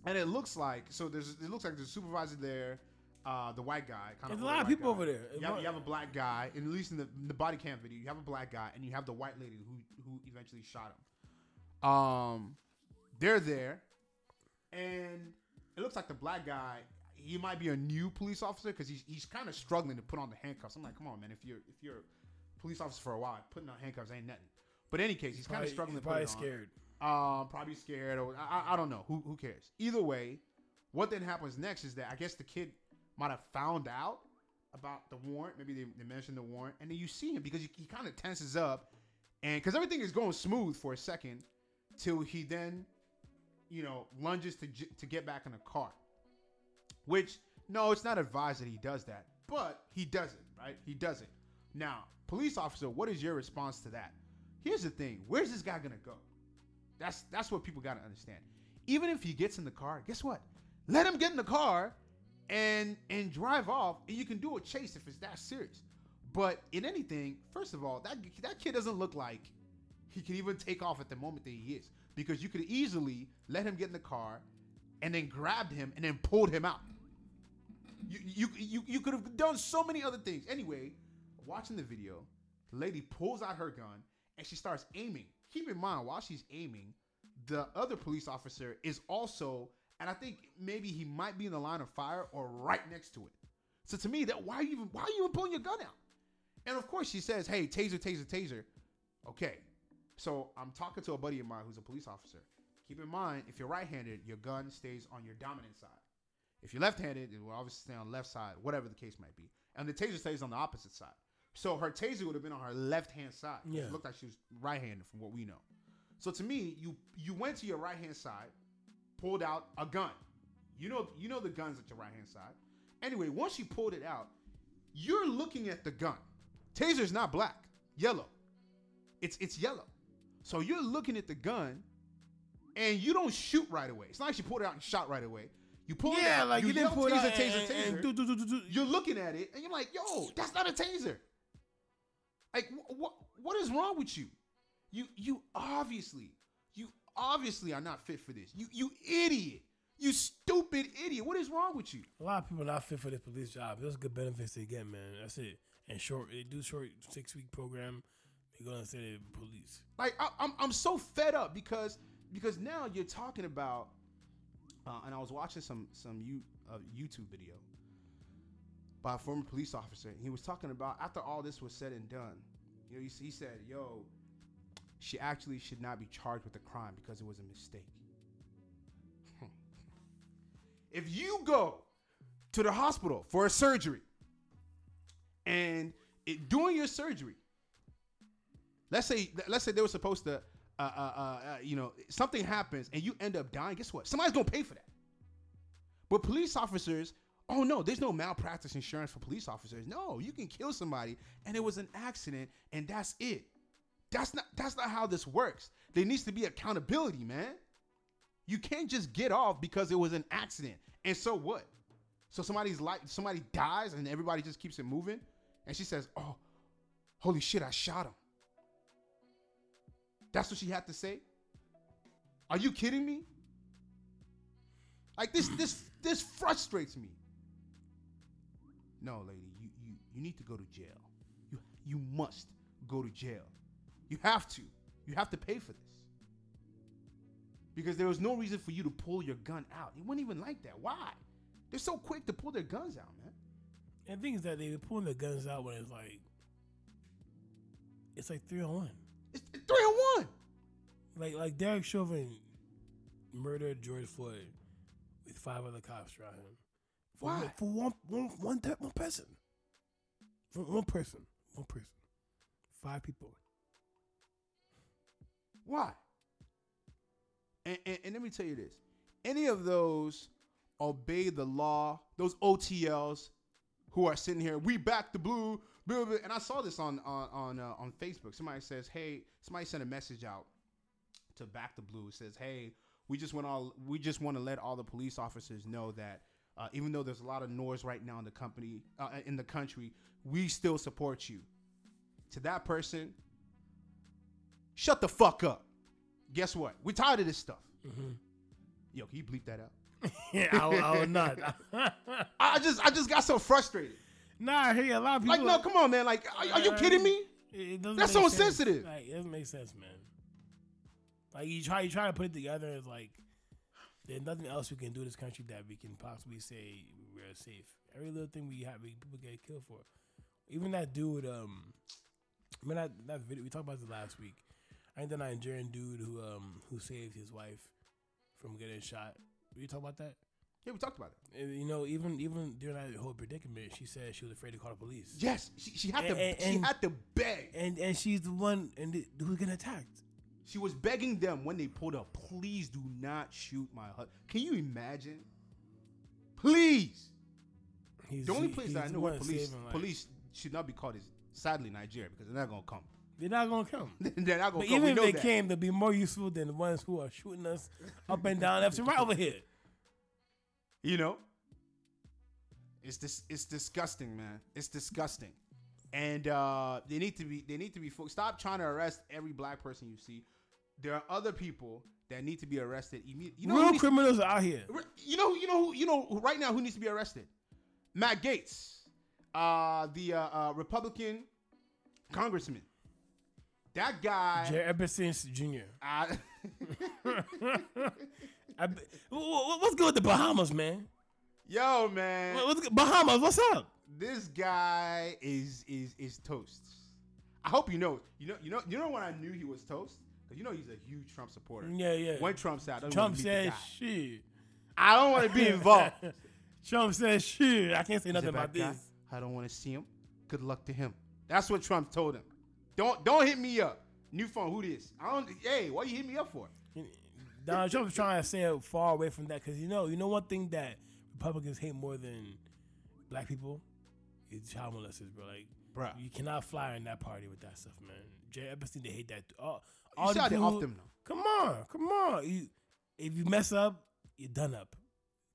and it looks like so. There's it looks like there's a supervisor there, uh, the white guy. Kind There's a lot of people over there. You have, you have a black guy, and at least in the, in the body cam video, you have a black guy, and you have the white lady who who eventually shot him. Um, they're there, and it looks like the black guy. He might be a new police officer because he's he's kind of struggling to put on the handcuffs. I'm like, come on, man. If you're if you're a police officer for a while, putting on handcuffs ain't nothing. But in any case, he's kind of struggling he's to put Probably it on. scared. Um, probably scared or I, I- I don't know. Who who cares? Either way, what then happens next is that I guess the kid might have found out about the warrant. Maybe they, they mentioned the warrant, and then you see him because he, he kind of tenses up, and because everything is going smooth for a second, till he then, you know, lunges to to get back in the car. Which no, it's not advised that he does that, but he does it, right? He does it. Now, police officer, what is your response to that? Here's the thing: Where's this guy gonna go? That's that's what people gotta understand. Even if he gets in the car, guess what? Let him get in the car and and drive off, and you can do a chase if it's that serious. But in anything, first of all, that that kid doesn't look like he can even take off at the moment that he is, because you could easily let him get in the car and then grabbed him and then pulled him out. You you you, you could have done so many other things. Anyway, watching the video, the lady pulls out her gun and she starts aiming. Keep in mind, while she's aiming, the other police officer is also, and I think maybe he might be in the line of fire or right next to it. So to me, that why are you even why are you even pulling your gun out? And of course, she says, "Hey, taser, taser, taser." Okay, so I'm talking to a buddy of mine who's a police officer. Keep in mind, if you're right-handed, your gun stays on your dominant side. If you're left-handed, it will obviously stay on the left side, whatever the case might be. And the taser stays on the opposite side. So her taser would have been on her left-hand side. Yeah. It looked like she was right-handed from what we know. So to me, you you went to your right-hand side, pulled out a gun. You know you know the guns at your right-hand side. Anyway, once you pulled it out, you're looking at the gun. Taser's not black, yellow. It's it's yellow. So you're looking at the gun, and you don't shoot right away. It's not like she pulled it out and shot right away. You pull it out, like you you didn't pull it out taser, taser, and, taser. and do, do, do. You're looking at it, and you're like, "Yo, that's not a taser." Like, what what is wrong with you? You you obviously obviously are not fit for this. You you idiot. You stupid idiot. What is wrong with you? A lot of people are not fit for this police job. Those good benefits they get, man. That's it. And short, they do short six week program. They go and say they police. Like I, I'm I'm so fed up because because now you're talking about, uh, and I was watching some some you uh, YouTube video by a former police officer. He was talking about after all this was said and done, you know, he, he said, "Yo, she actually should not be charged with the crime because it was a mistake." if you go to the hospital for a surgery and it, during your surgery let's say let's say they were supposed to uh, uh, uh, uh, you know something happens and you end up dying guess what? Somebody's gonna pay for that. But police officers oh no there's no malpractice insurance for police officers. No you can kill somebody and it was an accident and that's it that's not that's not how this works there needs to be accountability man you can't just get off because it was an accident and so what so somebody's life somebody dies and everybody just keeps it moving and she says oh holy shit i shot him that's what she had to say? Are you kidding me? Like this this this frustrates me. No, lady, you you you need to go to jail. You you must go to jail. You have to. You have to pay for this. Because there was no reason for you to pull your gun out. It wasn't even like that. Why? They're so quick to pull their guns out, man. And the thing is that they were pulling their guns out when it's like It's like three on one. It's three on one. Like like Derek Chauvin murdered George Floyd with five other cops around him. For, Why? one- For one one one one person. For one person. One person. Five people. Why? And, and, and let me tell you this: any of those obey the law, those OTLs who are sitting here, we back the blue, blah, blah, and I saw this on on on uh, on Facebook. Somebody says, "Hey," somebody sent a message out to back the blue. Says, "Hey, we just want all we just want to let all the police officers know that." Uh, even though there's a lot of noise right now in the company, uh, in the country, we still support you. To that person, shut the fuck up. Guess what? We're tired of this stuff. Mm-hmm. Yo, can you bleep that out? yeah, I, I not. I just, I just got so frustrated. nah, I hear a lot of people. Like, no, come on, man. Like, are, are you kidding me? That's so insensitive. Like, it doesn't make sense, man. Like you try, you try to put it together. It's like there's nothing else we can do in this country that we can possibly say we're safe. Every little thing we have, we, people get killed for. Even that dude, um, I mean that that video we talked about this last week. Think the Nigerian dude who um who saved his wife from getting shot. Did you talk about that? Yeah, we talked about it. And, you know, even even during that whole predicament, she said she was afraid to call the police. Yes, she, she had to, And- and- she had to beg. And and she's the one and the, who's getting attacked. She was begging them when they pulled up, please do not shoot my husband. Can you imagine? Please. He's, The only he- place that I know where police police should not be called is sadly Nigeria because they're not gonna come. They're not gonna come. they're not gonna But come. even if know they that. came, they'll be more useful than the ones who are shooting us up and down left and right over here. You know, it's this. It's disgusting, man. It's disgusting, and uh, they need to be. They need to be. Fo- Stop trying to arrest every black person you see. There are other people that need to be arrested immediately. You know, Real criminals are out here. you know, you know, who- you know. Right now, who needs to be arrested? Matt Gaetz, uh, the uh, uh, Republican congressman. That guy. Jerry Epstein Jr. I- I, be- wh- wh- what's good with the Bahamas, man? yo, man. What's good? Bahamas, what's up? this guy is is is toast. I hope you know. You know. You know. You know when I knew he was toast because you know he's a huge Trump supporter. Yeah, yeah. When Trump's out, I Trump wanna meet the said shit. I don't want to be involved. Trump said shit. I can't say He's nothing about guy. this. I don't want to see him. Good luck to him. That's what Trump told him. Don't don't hit me up. New phone. Who this? I don't. Hey, what you hit me up for? Donald Trump's trying to stay far away from that because you know, you know, one thing that Republicans hate more than black people is child molesters, bro. Like, bro, you cannot fly in that party with that stuff, man. Jay Epstein, they hate that. All, You all see how the they people- off them though. Come on, come on. You, if you mess up, you're done up.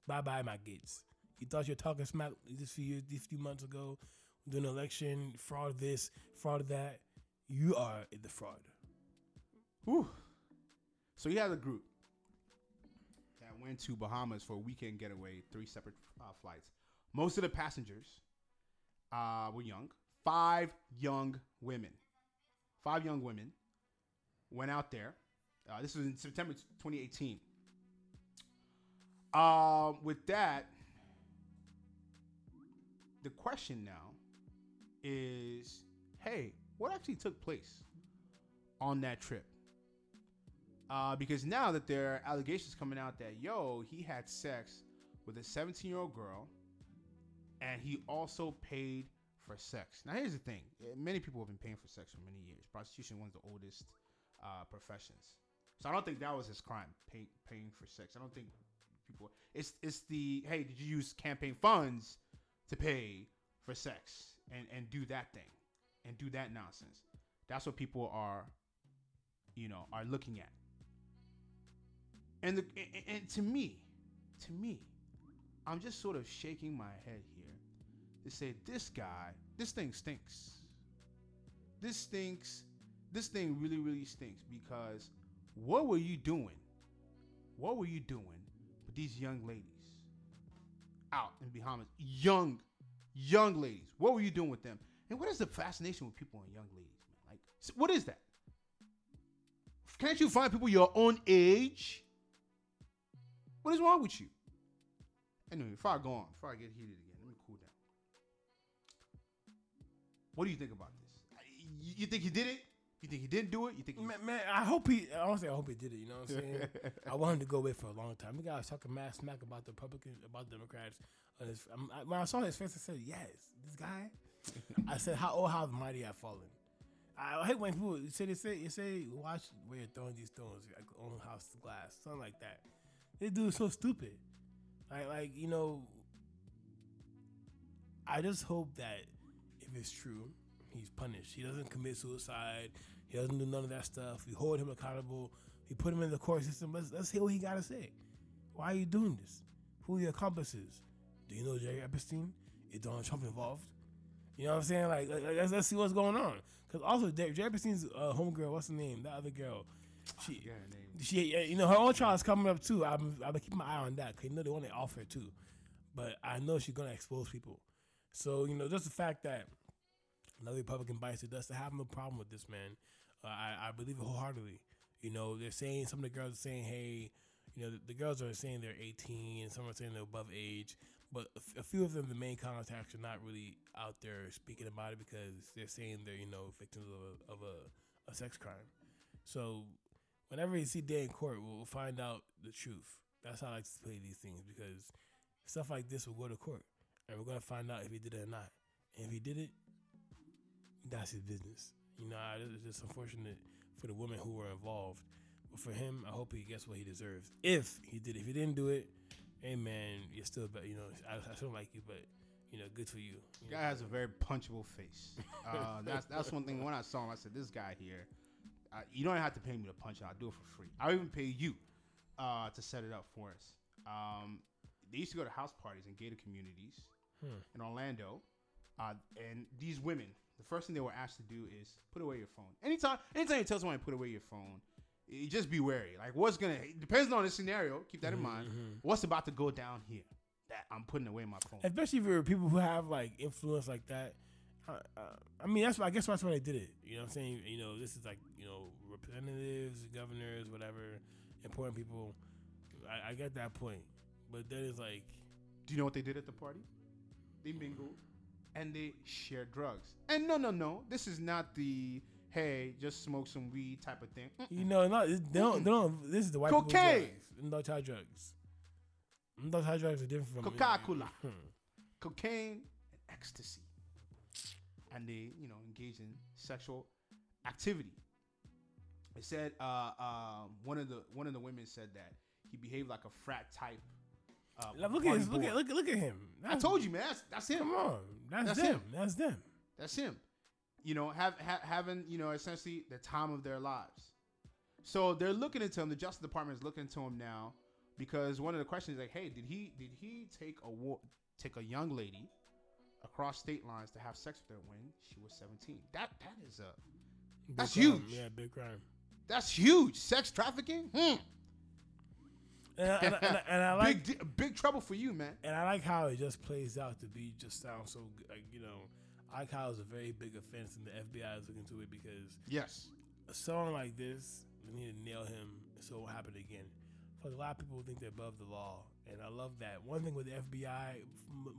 Bye bye, my Gaetz. You thought you were talking smack this few years, these few months ago, doing an election, fraud this, fraud that. You are in the fraud. Whew. So he has a group that went to Bahamas for a weekend getaway, three separate uh, flights. Most of the passengers uh, were young. Five young women. Five young women went out there. Uh, this was in September 2018. Um, with that, the question now is hey, what actually took place on that trip? Uh, because now that there are allegations coming out that yo, he had sex with a 17 year old girl, and he also paid for sex. Now here's the thing: Uh, many people have been paying for sex for many years. Prostitution one of the oldest uh, professions, so I don't think that was his crime, pay, paying for sex. I don't think people. It's it's the hey, did you use campaign funds to pay for sex and and do that thing and do that nonsense? That's what people are, you know, are looking at. And the and, to me, to me, I'm just sort of shaking my head here to say this guy, this thing stinks. This stinks. This thing really, really stinks because what were you doing? What were you doing with these young ladies out in Bahamas? Young, young ladies. What were you doing with them? And what is the fascination with people and young ladies, man? Like, what is that? Can't you find people your own age? What is wrong with you? Anyway, before I go on, before I get heated again, let me cool down. What do you think about this? You, you think he did it? You think he didn't do it? You think? Man, man, I hope he. I honestly, I hope he did it. You know what I'm saying? I want him to go away for a long time. The guy was talking mad smack about the Republicans, about the Democrats. On his, I'm- I, when I saw his face, I said, "Yes, this guy." I said, "How oh how mighty I've fallen." I hate when people say they say you say watch where you're throwing these stones, like on house glass, something like that. This dude is so stupid. Like like you know, I just hope that if it's true, he's punished. He doesn't commit suicide. He doesn't do none of that stuff. We hold him accountable. We put him in the court system. Let's let's hear what he got to say. Why are you doing this? Who are your accomplices? Do you know Jerry Epstein? Is Donald Trump involved? You know what I'm saying? Like, like, let's, let's see what's going on. Because also, Jerry Epstein's uh, homegirl, what's her name? That other girl. She, yeah, her name. she, you know, her own trial is coming up too. I'm, I'm keeping my eye on that because you know they want to offer too. But I know she's gonna expose people. So you know, just the fact that another Republican bites it does to have no problem with this man. Uh, I, I believe it wholeheartedly. You know, they're saying some of the girls are saying, hey, you know, the, the girls are saying they're 18, and some are saying they're above age. But a few of them, the main contacts, are not really out there speaking about it because they're saying they're, you know, victims of a, of a, a sex crime. So whenever you see day in court, we'll, find out the truth. That's how I like to play these things because stuff like this will go to court, and we're gonna find out if he did it or not. And if he did it, that's his business. You know, it's just unfortunate for the women who were involved. But for him, I hope he gets what he deserves. If he did, if he didn't do it, hey man, you're still, better. you know, I, I still like you, but you know, good for you. you Guy know? has a very punchable face. Uh, that's that's one thing. When I saw him, I said, "This guy here, uh, you don't have to pay me to punch him. I'll do it for free. I'll even pay you uh, to set it up for us." Um, they used to go to house parties in gated communities Hmm. in Orlando, uh, and these women, the first thing they were asked to do is put away your phone. Anytime, anytime you tell someone to put away your phone, just be wary. Like, what's gonna it depends on the scenario. Keep that in mind. Mhm. What's about to go down here? That I'm putting away my phone. especially for people who have like influence like that. Uh, I mean, that's why I guess that's why they did it. You know what I'm saying? You know, this is like you know representatives, governors, whatever, important people. I, I get that point, but then it's like, Do you know what they did at the party? They mingled and they shared drugs. And no, no, no, this is not the hey, just smoke some weed type of thing. Mm. you know, not they don't, they don't. This is the white Cocaine. people drugs. No child drugs. No child drugs are different from Coca-Cola. Hmm. Cocaine and ecstasy. And they, you know, engaged in sexual activity. It said uh, uh, one of the one of the women said that he behaved like a frat type. Uh, look at his, look at look at look at him. I told you, man. That's that's him. Come on, that's, That's them. him. That's them. That's him. You know, have, ha- having you know essentially the time of their lives. So they're looking into him. The Justice Department is looking into him now because one of the questions is like, hey, did he did he take a wa- take a young lady across state lines to have sex with her when she was 17? That that is a Big That's crime. huge. Yeah, big crime. that's huge. Sex trafficking, hmm. And I, and, I, and, I, like big big trouble for you, man. And I like how it just plays out to be just sounds so good. Like, you know, I like how a very big offense and the FBI is looking into it because Yes. a song like this, we need to nail him so it won't happen again. Because a lot of people think they're above the law. And I love that. One thing with the FBI,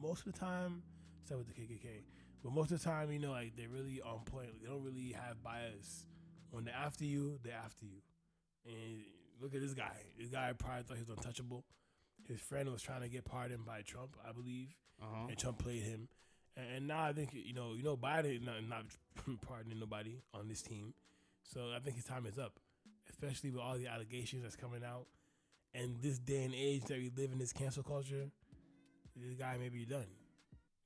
most of the time, except with the KKK, but most of the time, you know, like they're really on point. They don't really have bias. When they're after you, they're after you. And look at this guy. This guy probably thought he was untouchable. His friend was trying to get pardoned by Trump, I believe Uh huh. and Trump played him. And, now I think you know, you know, Biden not, not pardoning nobody on this team. So I think his time is up, especially with all the allegations that's coming out. And this day and age that we live in, this cancel culture, this guy may be done.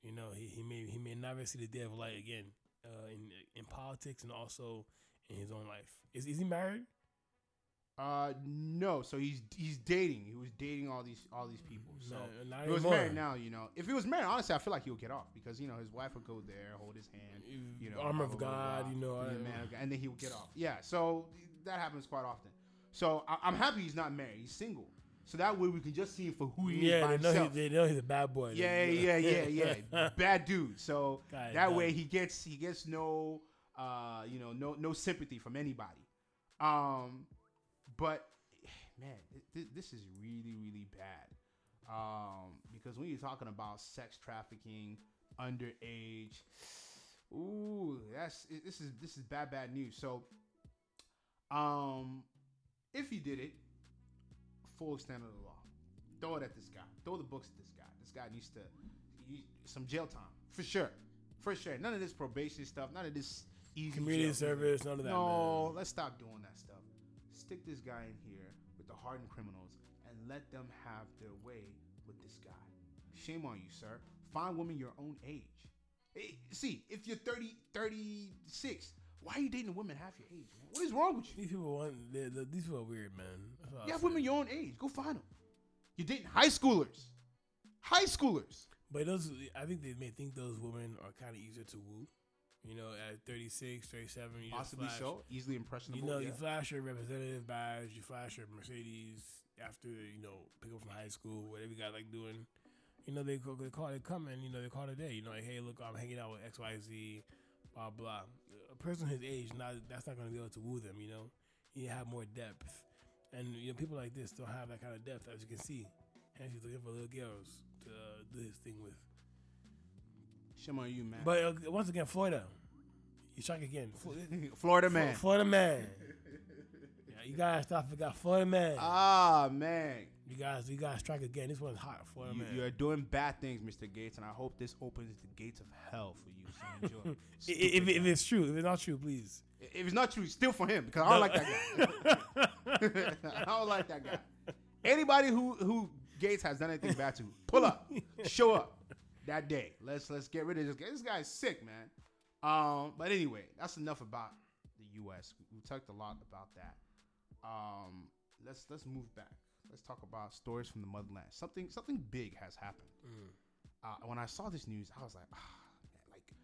You know, he, he may he may never see the day of light again uh, in in politics and also in his own life. Is is he married? Uh, no. So he's he's dating. He was dating all these all these people. So. He was anymore. married now, you know. If he was married, honestly, I feel like he would get off because you know his wife would go there, hold his hand, you know, armor blah, of God, you know. Yeah, uh, man, and then he would get off. Yeah, so that happens quite often. So I, I'm happy he's not married; he's single. So that way we can just see him for who he is yeah, they know, he, they know he's a bad boy. yeah, yeah, yeah, yeah. Bad dude. So is that way he gets he gets no uh you know no no sympathy from anybody. Um, but man, th- th- this is really really bad. Um, because when you're talking about sex trafficking, underage, ooh, that's this is this is bad bad news. So Um, if he did it, full extent of the law, throw it at this guy. Throw the books at this guy. This guy needs to some jail time for sure, for sure. None of this probation stuff. None of this easy Community service, none of that. No, man. let's stop doing that stuff. Stick this guy in here with the hardened criminals and let them have their way with this guy. Shame on you, sir. Find women your own age. See, if you're 30, 36, why are you dating women half your age, man? What is wrong with you? These people want. they they these people are weird, man. You have women your own age. Go find them. You're dating high schoolers. High schoolers. But those, I think they may think those women are kind of easier to woo. You know, at 36, 37, you just Possibly flash, so. Easily impressionable. You know, yeah. you flash your representative badge, you flash your Mercedes after you know pick up from high school, whatever you got like doing. You know, they call, they call it come and you know they call it a day. You know, like hey, look, I'm hanging out with X Y Z, blah blah. A person his age, not that's not going to be able to woo them. You know, you have more depth, and you know people like this don't have that kind of depth, as you can see. And he's looking for little girls to uh, do his thing with. Shame on you, man. But uh, once again, Florida, you strike again. Fl- Florida man. Florida man. yeah, you guys stop forgot Florida man. Ah, man. you guys, you guys strike again. This one's hot, Florida You, man. you're doing bad things, Mr. Gaetz, and I hope this opens the gates of hell for you. So. If, if, it's true, if it's not true, please. if it's not true, still for him because I don't like that guy. I don't like that guy. Anybody who who Gaetz has done anything bad to, pull up, show up that day. Let's let's get rid of this guy. This guy's sick, man. Um, but anyway, that's enough about the U.S. We, talked a lot about that. Um, let's let's move back. Let's talk about stories from the motherland. Something something big has happened. Uh, when I saw this news, I was like, ah, man, like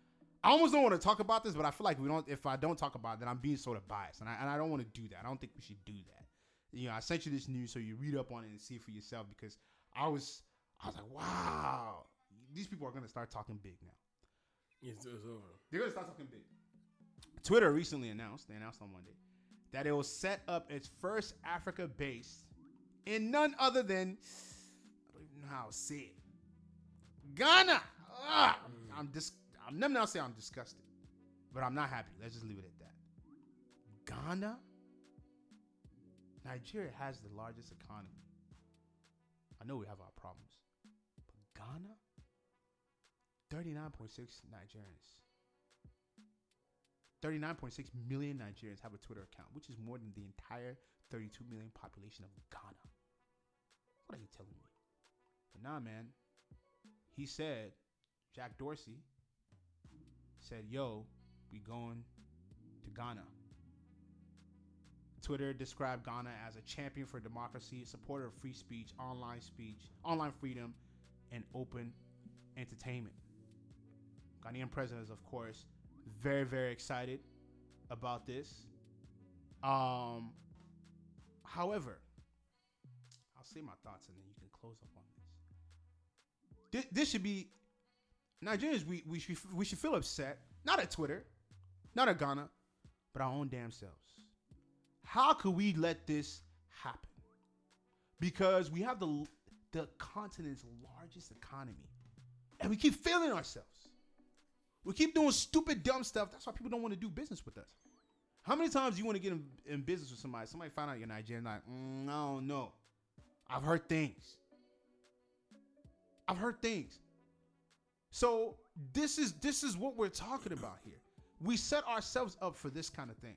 I almost don't want to talk about this, but I feel like we don't. If I don't talk about it, then I'm being sort of biased, and I and I don't want to do that. I don't think we should do that. You know, I sent you this news so you read up on it and see for yourself because I was I was like, wow, these people are gonna start talking big now. It's, it's over. They're gonna start talking big. Twitter recently announced, they announced on Monday, that it will set up its first Africa base in none other than I don't even know how to say it. Ghana. Ah, I'm dis- I'm never not say I'm disgusted, but I'm not happy. Let's just leave it at that. Ghana. Nigeria has the largest economy. I know we have our problems, but Ghana. 39.6 Nigerians. 39.6 million Nigerians have a Twitter account, which is more than the entire 32 million population of Ghana. What are you telling me? But nah, man. He said, Jack Dorsey said, yo, we going to Ghana. Twitter described Ghana as a champion for democracy, supporter of free speech, online speech, online freedom, and open entertainment. Ghanaian president is, of course, very, very excited about this. Um, however, I'll say my thoughts and then you can close up on this. This, this should be Nigerians. We we should we should feel upset, not at Twitter, not at Ghana, but our own damn selves. How could we let this happen? Because we have the the continent's largest economy, and we keep failing ourselves. We keep doing stupid, dumb stuff. That's why people don't want to do business with us. How many times do you want to get in, in business with somebody? Somebody find out you're Nigerian, like, mm, I don't know. I've heard things. I've heard things. So this is this is what we're talking about here. We set ourselves up for this kind of thing.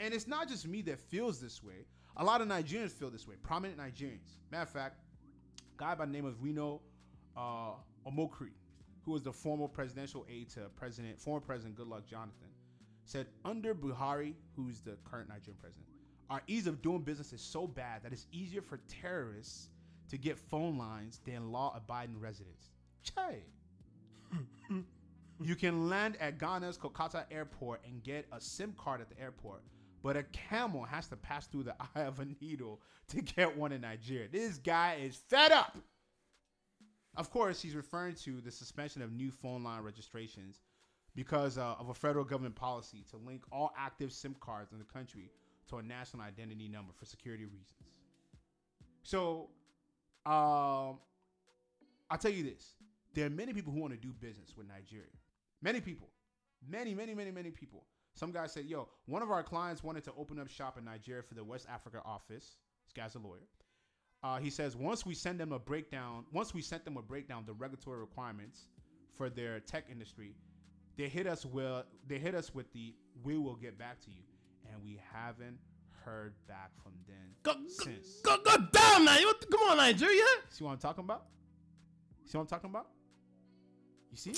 And it's not just me that feels this way. A lot of Nigerians feel this way. Prominent Nigerians. Matter of fact, guy by the name of Reno uh, Omokri, who was the former presidential aide to President, former President Goodluck Jonathan, said under Buhari, who's the current Nigerian president, our ease of doing business is so bad that it's easier for terrorists to get phone lines than law-abiding residents. Che. you can land at Ghana's Kotoka airport and get a SIM card at the airport, but a camel has to pass through the eye of a needle to get one in Nigeria. This guy is fed up. Of course, he's referring to the suspension of new phone line registrations because uh, of a federal government policy to link all active SIM cards in the country to a national identity number for security reasons. So, um, I'll tell you this: there are many people who want to do business with Nigeria. Many people, many, many, many, many people. Some guy said, "Yo, one of our clients wanted to open up shop in Nigeria for the West Africa office. This guy's a lawyer. Uh, he says once we send them a breakdown, once we sent them a breakdown the regulatory requirements for their tech industry, they hit us with they hit us with the we will get back to you, and we haven't heard back from them Go, since. go, go down now. You- Come on, Nigeria. See what I'm talking about? See what I'm talking about? You see?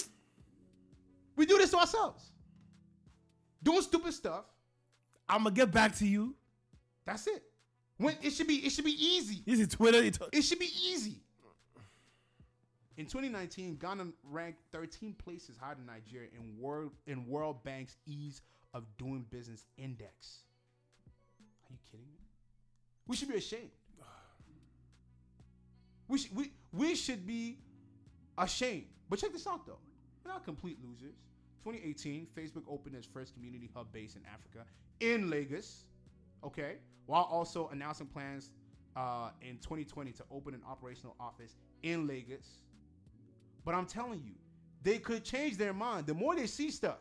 We do this to ourselves. Doing stupid stuff. I'm gonna get back to you. That's it. When it should be it should be easy. Is Twitter. It should be easy. In 2019, Ghana ranked 13 places higher than Nigeria in World in World Bank's Ease of Doing Business Index. Are you kidding me? We should be ashamed. We should we, we should be ashamed. But check this out though. We're not complete losers. 2018, Facebook opened its first community hub base in Africa in Lagos. Okay, while also announcing plans uh, in 2020 to open an operational office in Lagos. But I'm telling you, they could change their mind. The more they see stuff,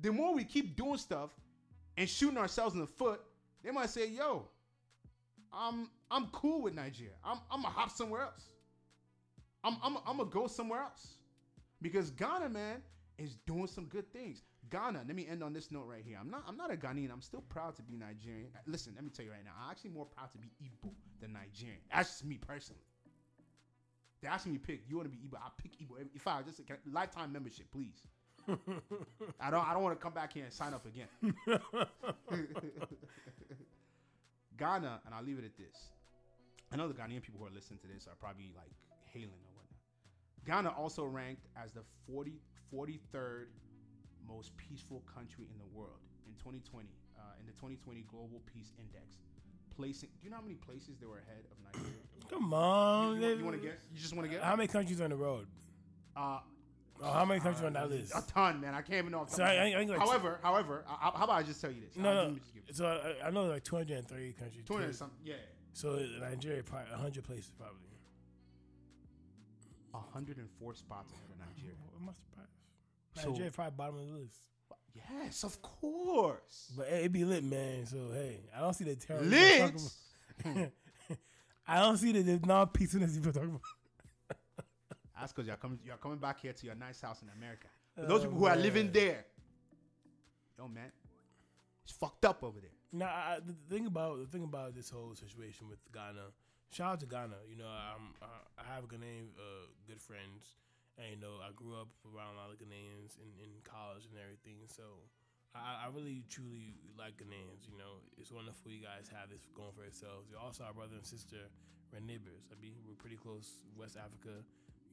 the more we keep doing stuff and shooting ourselves in the foot, they might say, "Yo, I'm I'm cool with Nigeria. I'm I'm gonna hop somewhere else. I'm I'm I'm gonna go somewhere else." Because Ghana, man, is doing some good things. Ghana, let me end on this note right here. I'm not I'm not a Ghanaian. I'm still proud to be Nigerian. Uh, listen, let me tell you right now. I'm actually more proud to be Igbo than Nigerian. That's just me personally. They asked me to pick. You want to be Igbo? I pick Igbo. If I just lifetime membership, please. I don't. I don't want to come back here and sign up again. Ghana, and I'll leave it at this. I know the Ghanaian people who are listening to this are probably like hailing or whatnot. Ghana also ranked as the 40, 43rd most peaceful country in the world in 2020, uh, in the 2020 Global Peace Index. Placing, do you know how many places they were ahead of Nigeria? Come on. you, want to guess? You just want to guess? How many countries on the road? Uh, Oh, how many countries on that list? a ton, man. I can't even know. So I- I- I like however, however, I, how about I just tell you this? No, I'll no. you So I, know like 230 countries. 200 and something. Yeah. So Nigeria probably 100 places probably. 104 spots ahead of Nigeria. What am I surprised? So- Nigeria probably bottom of the list. Yes, of course. But it, it be lit, man. So hey, I don't see the terror. Lit. I don't see the, the non-peacefulness people talking about. That's because you're coming. You're coming back here to your nice house in America. For those Oh, people who are living there, yo, man, it's fucked up over there. Now, I, the thing about the thing about this whole situation with Ghana, shout out to Ghana. You know, I'm, I, I have Ghanaian uh, good friends, and you know, I grew up around a lot of Ghanaians in, in college and everything. So, I, I really truly like Ghanaians. You know, it's wonderful you guys have this going for yourselves. You're also our brother and sister. We're neighbors. I mean, we're pretty close, West Africa.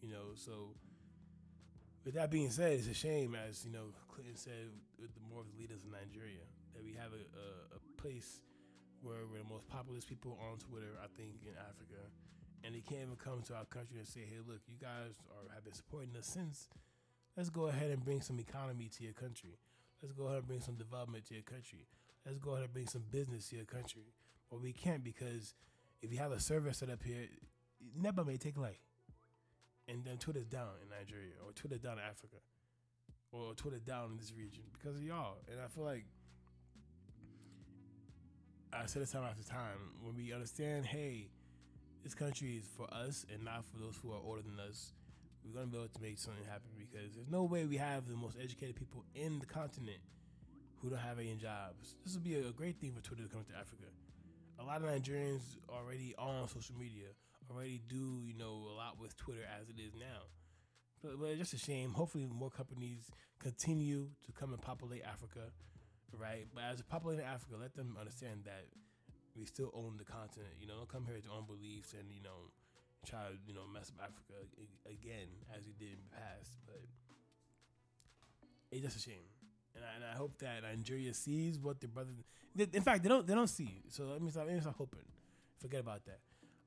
You know, so with that being said, it's a shame, as you know, Clinton said, with the more of the leaders in Nigeria, that we have a, a, a place where we're the most populous people on Twitter, I think, in Africa, and they can't even come to our country and say, "Hey, look, you guys are have been supporting us since. Let's go ahead and bring some economy to your country. Let's go ahead and bring some development to your country. Let's go ahead and bring some business to your country." But we can't because if you have a server set up here, never may take light and then Twitter's down in Nigeria or Twitter's down in Africa or Twitter down in this region because of y'all. And I feel like I said this time after time when we understand, hey, this country is for us and not for those who are older than us. We're gonna be able to make something happen because there's no way we have the most educated people in the continent who don't have any jobs. This would be a great thing for Twitter to come to Africa. A lot of Nigerians already on social media already do you know a lot with Twitter as it is now. But, but it's just a shame. Hopefully, more companies continue to come and populate Africa, right? But as a populating Africa, let them understand that we still own the continent. You know, don't come here with your own beliefs and you know try to you know mess up Africa again as you did in the past. But it's just a shame, and I, and I hope that Nigeria sees what their brother. In fact, they don't. They don't see. So let me stop. Let me stop hoping. Forget about that.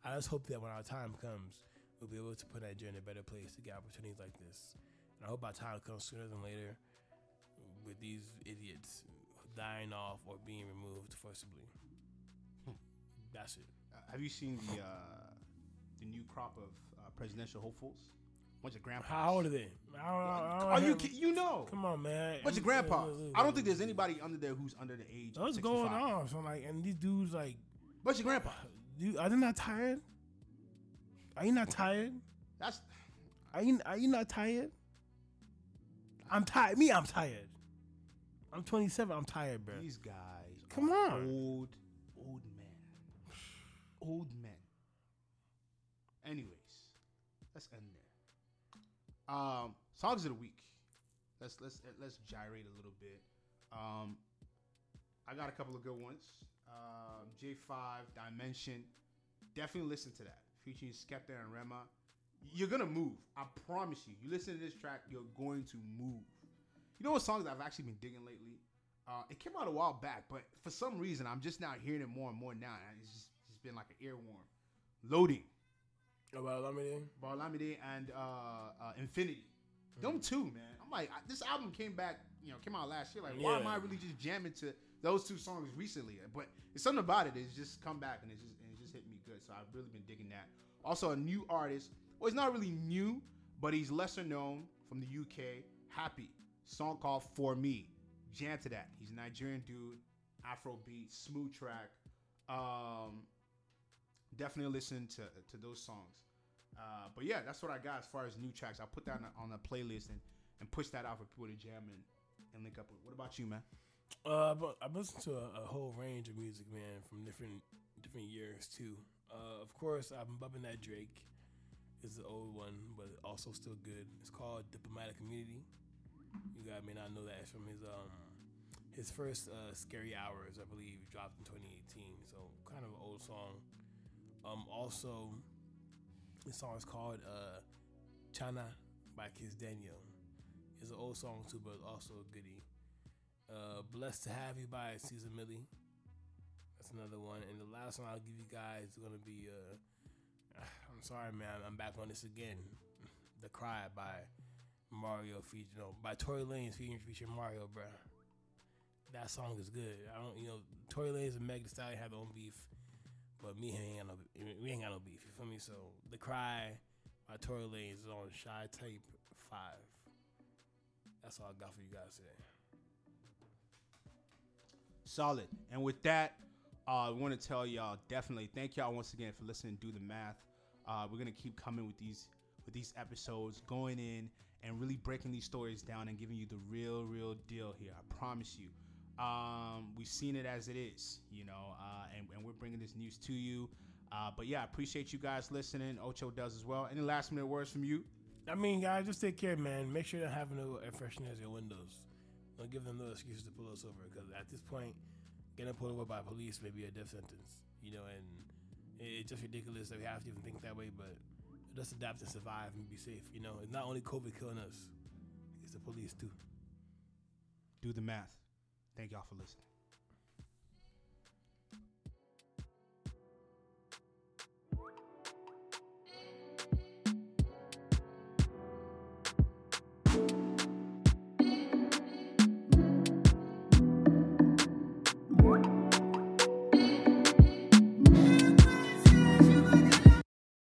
I just hope that when our time comes, we'll be able to put Nigeria in a better place to get opportunities like this. And I hope our time comes sooner than later with these idiots dying off or being removed forcibly. That's it. Uh, have you seen the uh, the new crop of uh, presidential hopefuls? Bunch of grandpas. How old are they? I, don't, I don't Are you ki- you know? Come on, man. What's your And- grandpa? look, look, I don't think there's anybody under there who's under the age. of What's 65. going on? So like, and these dudes like, What's your grandpa? you are they not tired? Are you not tired? That's Are you are you not tired? I'm tired. Me, I'm tired. I'm 27. I'm tired, bro. these guys. Come are on. old, old men. Anyways, let's end there. Um, songs of the week. Let's let's let's gyrate a little bit. Um, I got a couple of good ones. Um, JAE5 Dimension. Definitely listen to that. Featuring Skepta and Rema. You're gonna move. I promise you. You listen to this track, you're going to move. You know what songs I've actually been digging lately? Uh, it came out a while back, but for some reason I'm just now hearing it more and more now. and It's just, been like an earworm. Loading, About and uh, uh, Infinity. Them two, man. I'm like, I, this album came back, you know, came out last year. Like, why am I really just jamming to those two songs recently? But it's something about it. It's just come back and it's just and it just hit me good. So I've really been digging that. Also, a new artist. Well, he's not really new, but he's lesser known from the UK. Happy song called For Me. Jam to that. He's a Nigerian dude. Afrobeat, smooth track. Um, definitely listen to to those songs. Uh, but yeah, that's what I got as far as new tracks. I'll put that on a, on a playlist and, and push that out for people to jam and, and link up with. What about you, man? Uh, but I've listened to a, a whole range of music, man, from different different years too. Uh, of course, I've been bumping that Drake. Is the old one, but also still good. It's called Diplomatic Immunity. You guys may not know that. It's from his um his first uh, Scary Hours, I believe, dropped in 2018. So kind of an old song. Um, also, this song is called uh, Chana by Kiss Daniel. It's an old song too, but also a goodie. Uh, Blessed to Have You by Caesar Millie. That's another one. And the last one I'll give you guys is gonna be uh, I'm sorry, man, I'm back on this again. The Cry by Mario feature, no, by Tory Lanez featuring featuring Mario, bruh. That song is good. I don't, you know, Tory Lanez and Meg Thee Stallion have their own beef, but me ain't got no, we ain't got no beef. You feel me? So The Cry by Tory Lanez is on Chixtape Five. That's all I got for you guys today. Solid. And with that, uh, I want to tell y'all definitely thank y'all once again for listening. Do the math. Uh, we're gonna keep coming with these with these episodes, going in and really breaking these stories down and giving you the real, real deal here. I promise you. Um, we've seen it as it is, you know, uh, and, and we're bringing this news to you. Uh, but yeah, I appreciate you guys listening. Ocho does as well. Any last minute words from you? I mean, guys, just take care, man. Make sure to have no air fresheners in your windows. Don't give them no excuses to pull us over because at this point, getting pulled over by police may be a death sentence. You know, and it's just ridiculous that we have to even think that way. But just adapt and survive and be safe. You know, it's not only COVID killing us; it's the police too. Do the math. Thank y'all for listening.